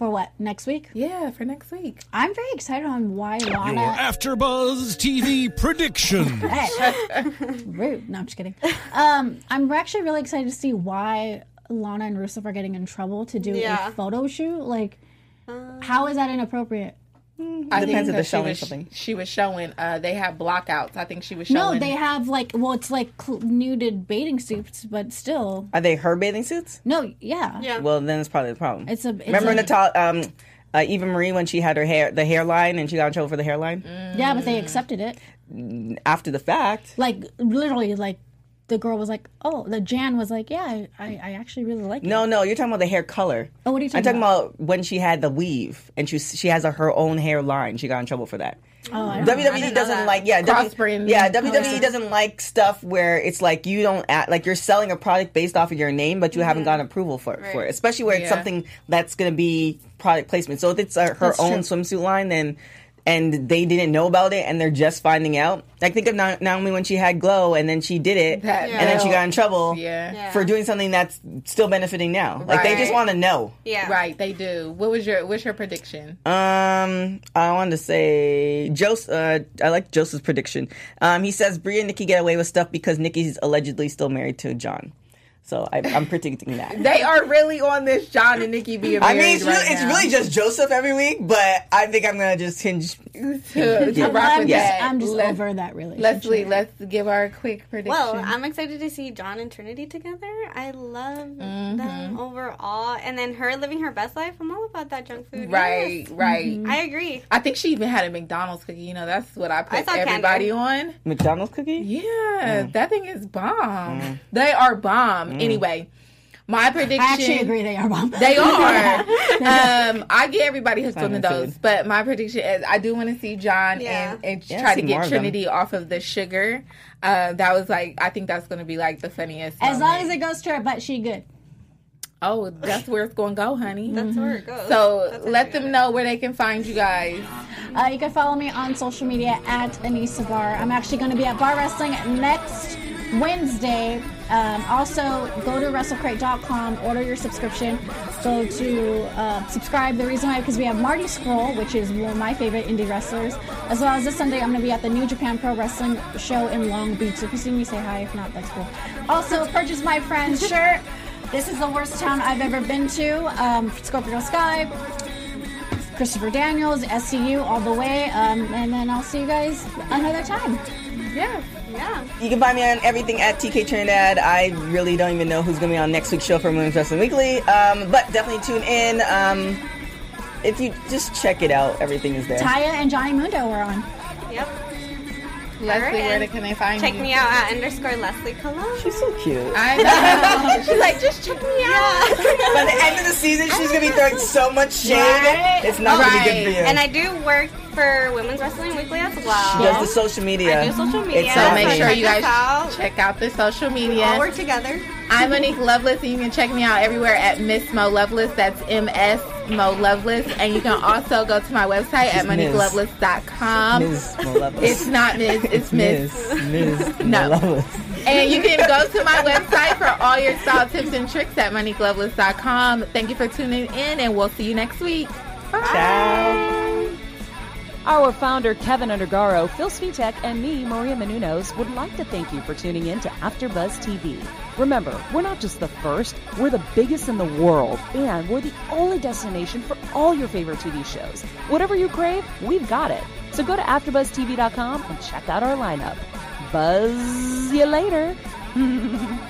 Speaker 5: For what? Next week?
Speaker 2: Yeah, for next week.
Speaker 5: I'm very excited on why Lana.
Speaker 7: Your
Speaker 5: Lana.
Speaker 7: AfterBuzz TV prediction. [LAUGHS]
Speaker 5: Rude. No, I'm just kidding. Um, I'm actually really excited to see why Lana and Rusev are getting in trouble to do
Speaker 6: Yeah.
Speaker 5: a photo shoot. Like, how is that inappropriate?
Speaker 2: I
Speaker 4: Depends if they're
Speaker 2: she
Speaker 4: showing
Speaker 2: was,
Speaker 4: something.
Speaker 2: She was showing. Uh, they have blockouts. I think she was showing.
Speaker 5: No, they have like, well, it's like cl- nuded bathing suits, but still,
Speaker 4: Are they her bathing suits?
Speaker 5: no, yeah,
Speaker 6: Yeah.
Speaker 4: Well, then it's probably the problem.
Speaker 5: It's a- it's
Speaker 4: remember
Speaker 5: a-
Speaker 4: Natal, um, uh, Eva Marie when she had her hair, the hairline, and she got in trouble for the hairline
Speaker 5: yeah, but they accepted it.
Speaker 4: after the fact.
Speaker 5: Like literally, like the girl was like, "Oh," the Jan was like, "Yeah, I, I, I actually really like it."
Speaker 4: No, no, you're talking about the hair color.
Speaker 5: Oh, what are you
Speaker 4: I'm
Speaker 5: talking
Speaker 4: talking about? when she had the weave and she she has a, her own hair line. She got in trouble for that.
Speaker 5: Oh, I don't know.
Speaker 4: WWE doesn't
Speaker 6: that.
Speaker 4: like yeah W- yeah WWE doesn't like stuff where it's like you don't act like you're selling a product based off of your name but you haven't gotten approval for it for it especially where it's something that's going to be product placement so if it's uh, her own swimsuit line then and they didn't know about it and they're just finding out like think of Na- Naomi when she had glow and then she did it
Speaker 2: That-
Speaker 4: and then she got in trouble
Speaker 2: Yeah.
Speaker 6: Yeah.
Speaker 4: for doing something that's still benefiting now like they just want to know
Speaker 6: Yeah.
Speaker 2: Right, they do. What was your what's your prediction?
Speaker 4: Um, I wanted to say Joseph. Uh, I like Joseph's prediction. Um, he says Brie and Nikki get away with stuff because Nikki's allegedly still married to John. So I, I'm predicting that.
Speaker 2: They are really on this John and Nikki being
Speaker 4: I mean, it's,
Speaker 2: right
Speaker 4: really, it's really just Joseph every week, but I think I'm gonna just hinge.
Speaker 2: to, to
Speaker 4: Yeah.
Speaker 2: rock
Speaker 5: I'm
Speaker 2: with
Speaker 5: just,
Speaker 2: that.
Speaker 5: I'm just
Speaker 2: Let's-
Speaker 5: over that relationship.
Speaker 2: Leslie, let's give our quick prediction.
Speaker 6: Well, I'm excited to see John and Trinity together. I love mm-hmm. them overall. And then her living her best life. I'm all about that junk food.
Speaker 2: right,
Speaker 6: Yes.
Speaker 2: right. Mm-hmm.
Speaker 6: I agree.
Speaker 2: I think she even had a McDonald's cookie. You know, that's what I put
Speaker 6: I
Speaker 2: everybody
Speaker 6: Candy.
Speaker 2: on.
Speaker 4: McDonald's cookie.
Speaker 2: Yeah, mm. that thing is bomb. Mm. They are bomb. Anyway, my prediction.
Speaker 5: I actually agree they are bomb.
Speaker 2: They are. um, I get everybody hooked on the dose, but my prediction is I do want to see John
Speaker 6: Yeah.
Speaker 2: and, and
Speaker 4: Yeah,
Speaker 2: try to get
Speaker 4: of them.
Speaker 2: Trinity off of the sugar. Uh, that was like I think that's going to be like the funniest.
Speaker 5: As long as it goes to her butt, she good.
Speaker 2: oh, that's where it's going to go, honey. [LAUGHS]
Speaker 6: That's where it goes.
Speaker 2: so
Speaker 6: That's
Speaker 2: let them know where they can find you guys.
Speaker 5: Uh, you can follow me on social media at Anissa Barr. I'm actually going to be at Bar Wrestling next Wednesday. Um, also, go to WrestleCrate.com, order your subscription. Go to uh, subscribe. The reason why, because we have Marty Scurll, which is one of my favorite indie wrestlers, as well as this Sunday, I'm going to be at the New Japan Pro Wrestling show in Long Beach. So if you see me, say hi. If not, that's cool. Also, purchase my friend's [LAUGHS] shirt. This is the worst town I've ever been to. Um, Scorpio Sky, Christopher Daniels, SCU, all the way. Um, and then I'll see you guys another time.
Speaker 2: Yeah.
Speaker 6: Yeah.
Speaker 4: You can find me on everything at TK Trinidad. I really don't even know who's going to be on next week's show for Women's Wrestling Weekly, um, but definitely tune in. Um, if you just check it out, everything is there.
Speaker 5: Taya and Johnny Mundo are on.
Speaker 6: Yep.
Speaker 2: Leslie,
Speaker 6: Alright,
Speaker 2: where
Speaker 6: and
Speaker 2: they- can they find
Speaker 6: Check
Speaker 2: you?
Speaker 6: me out at underscore Leslie Colon.
Speaker 4: She's so cute.
Speaker 2: I [LAUGHS] know. She's like, just check me out. [LAUGHS]
Speaker 4: By the end of the season, she's going to be throwing so much shade.
Speaker 5: Right.
Speaker 4: It's not going to be good for you.
Speaker 6: And I do work for Women's Wrestling Weekly as well.
Speaker 4: she does the social media.
Speaker 6: I do social media.
Speaker 4: It's
Speaker 2: So
Speaker 4: not
Speaker 2: make sure you guys
Speaker 6: out.
Speaker 2: check out the social media.
Speaker 6: All
Speaker 2: media.
Speaker 6: work together.
Speaker 2: I'm Monique Loveless, and you can check me out everywhere at Miss Mo Loveless. That's M S Mo Loveless, and you can also go to my website at
Speaker 4: She's Ms.
Speaker 2: moniqueloveless.com.
Speaker 4: Ms.
Speaker 2: It's not Ms. It's Miss.
Speaker 4: Ms. [LAUGHS]
Speaker 2: No. And you can go to my website for all your style tips and tricks at moniqueloveless.com. Thank you for tuning in, and we'll see you next week. Bye.
Speaker 4: Ciao.
Speaker 3: Our founder, Kevin Undergaro, Phil Svitek, and me, Maria Menounos, would like to thank you for tuning in to AfterBuzz TV. Remember, we're not just the first, we're the biggest in the world, and we're the only destination for all your favorite TV shows. Whatever you crave, we've got it. So go to AfterBuzzTV.com and check out our lineup. Buzz you later. [LAUGHS]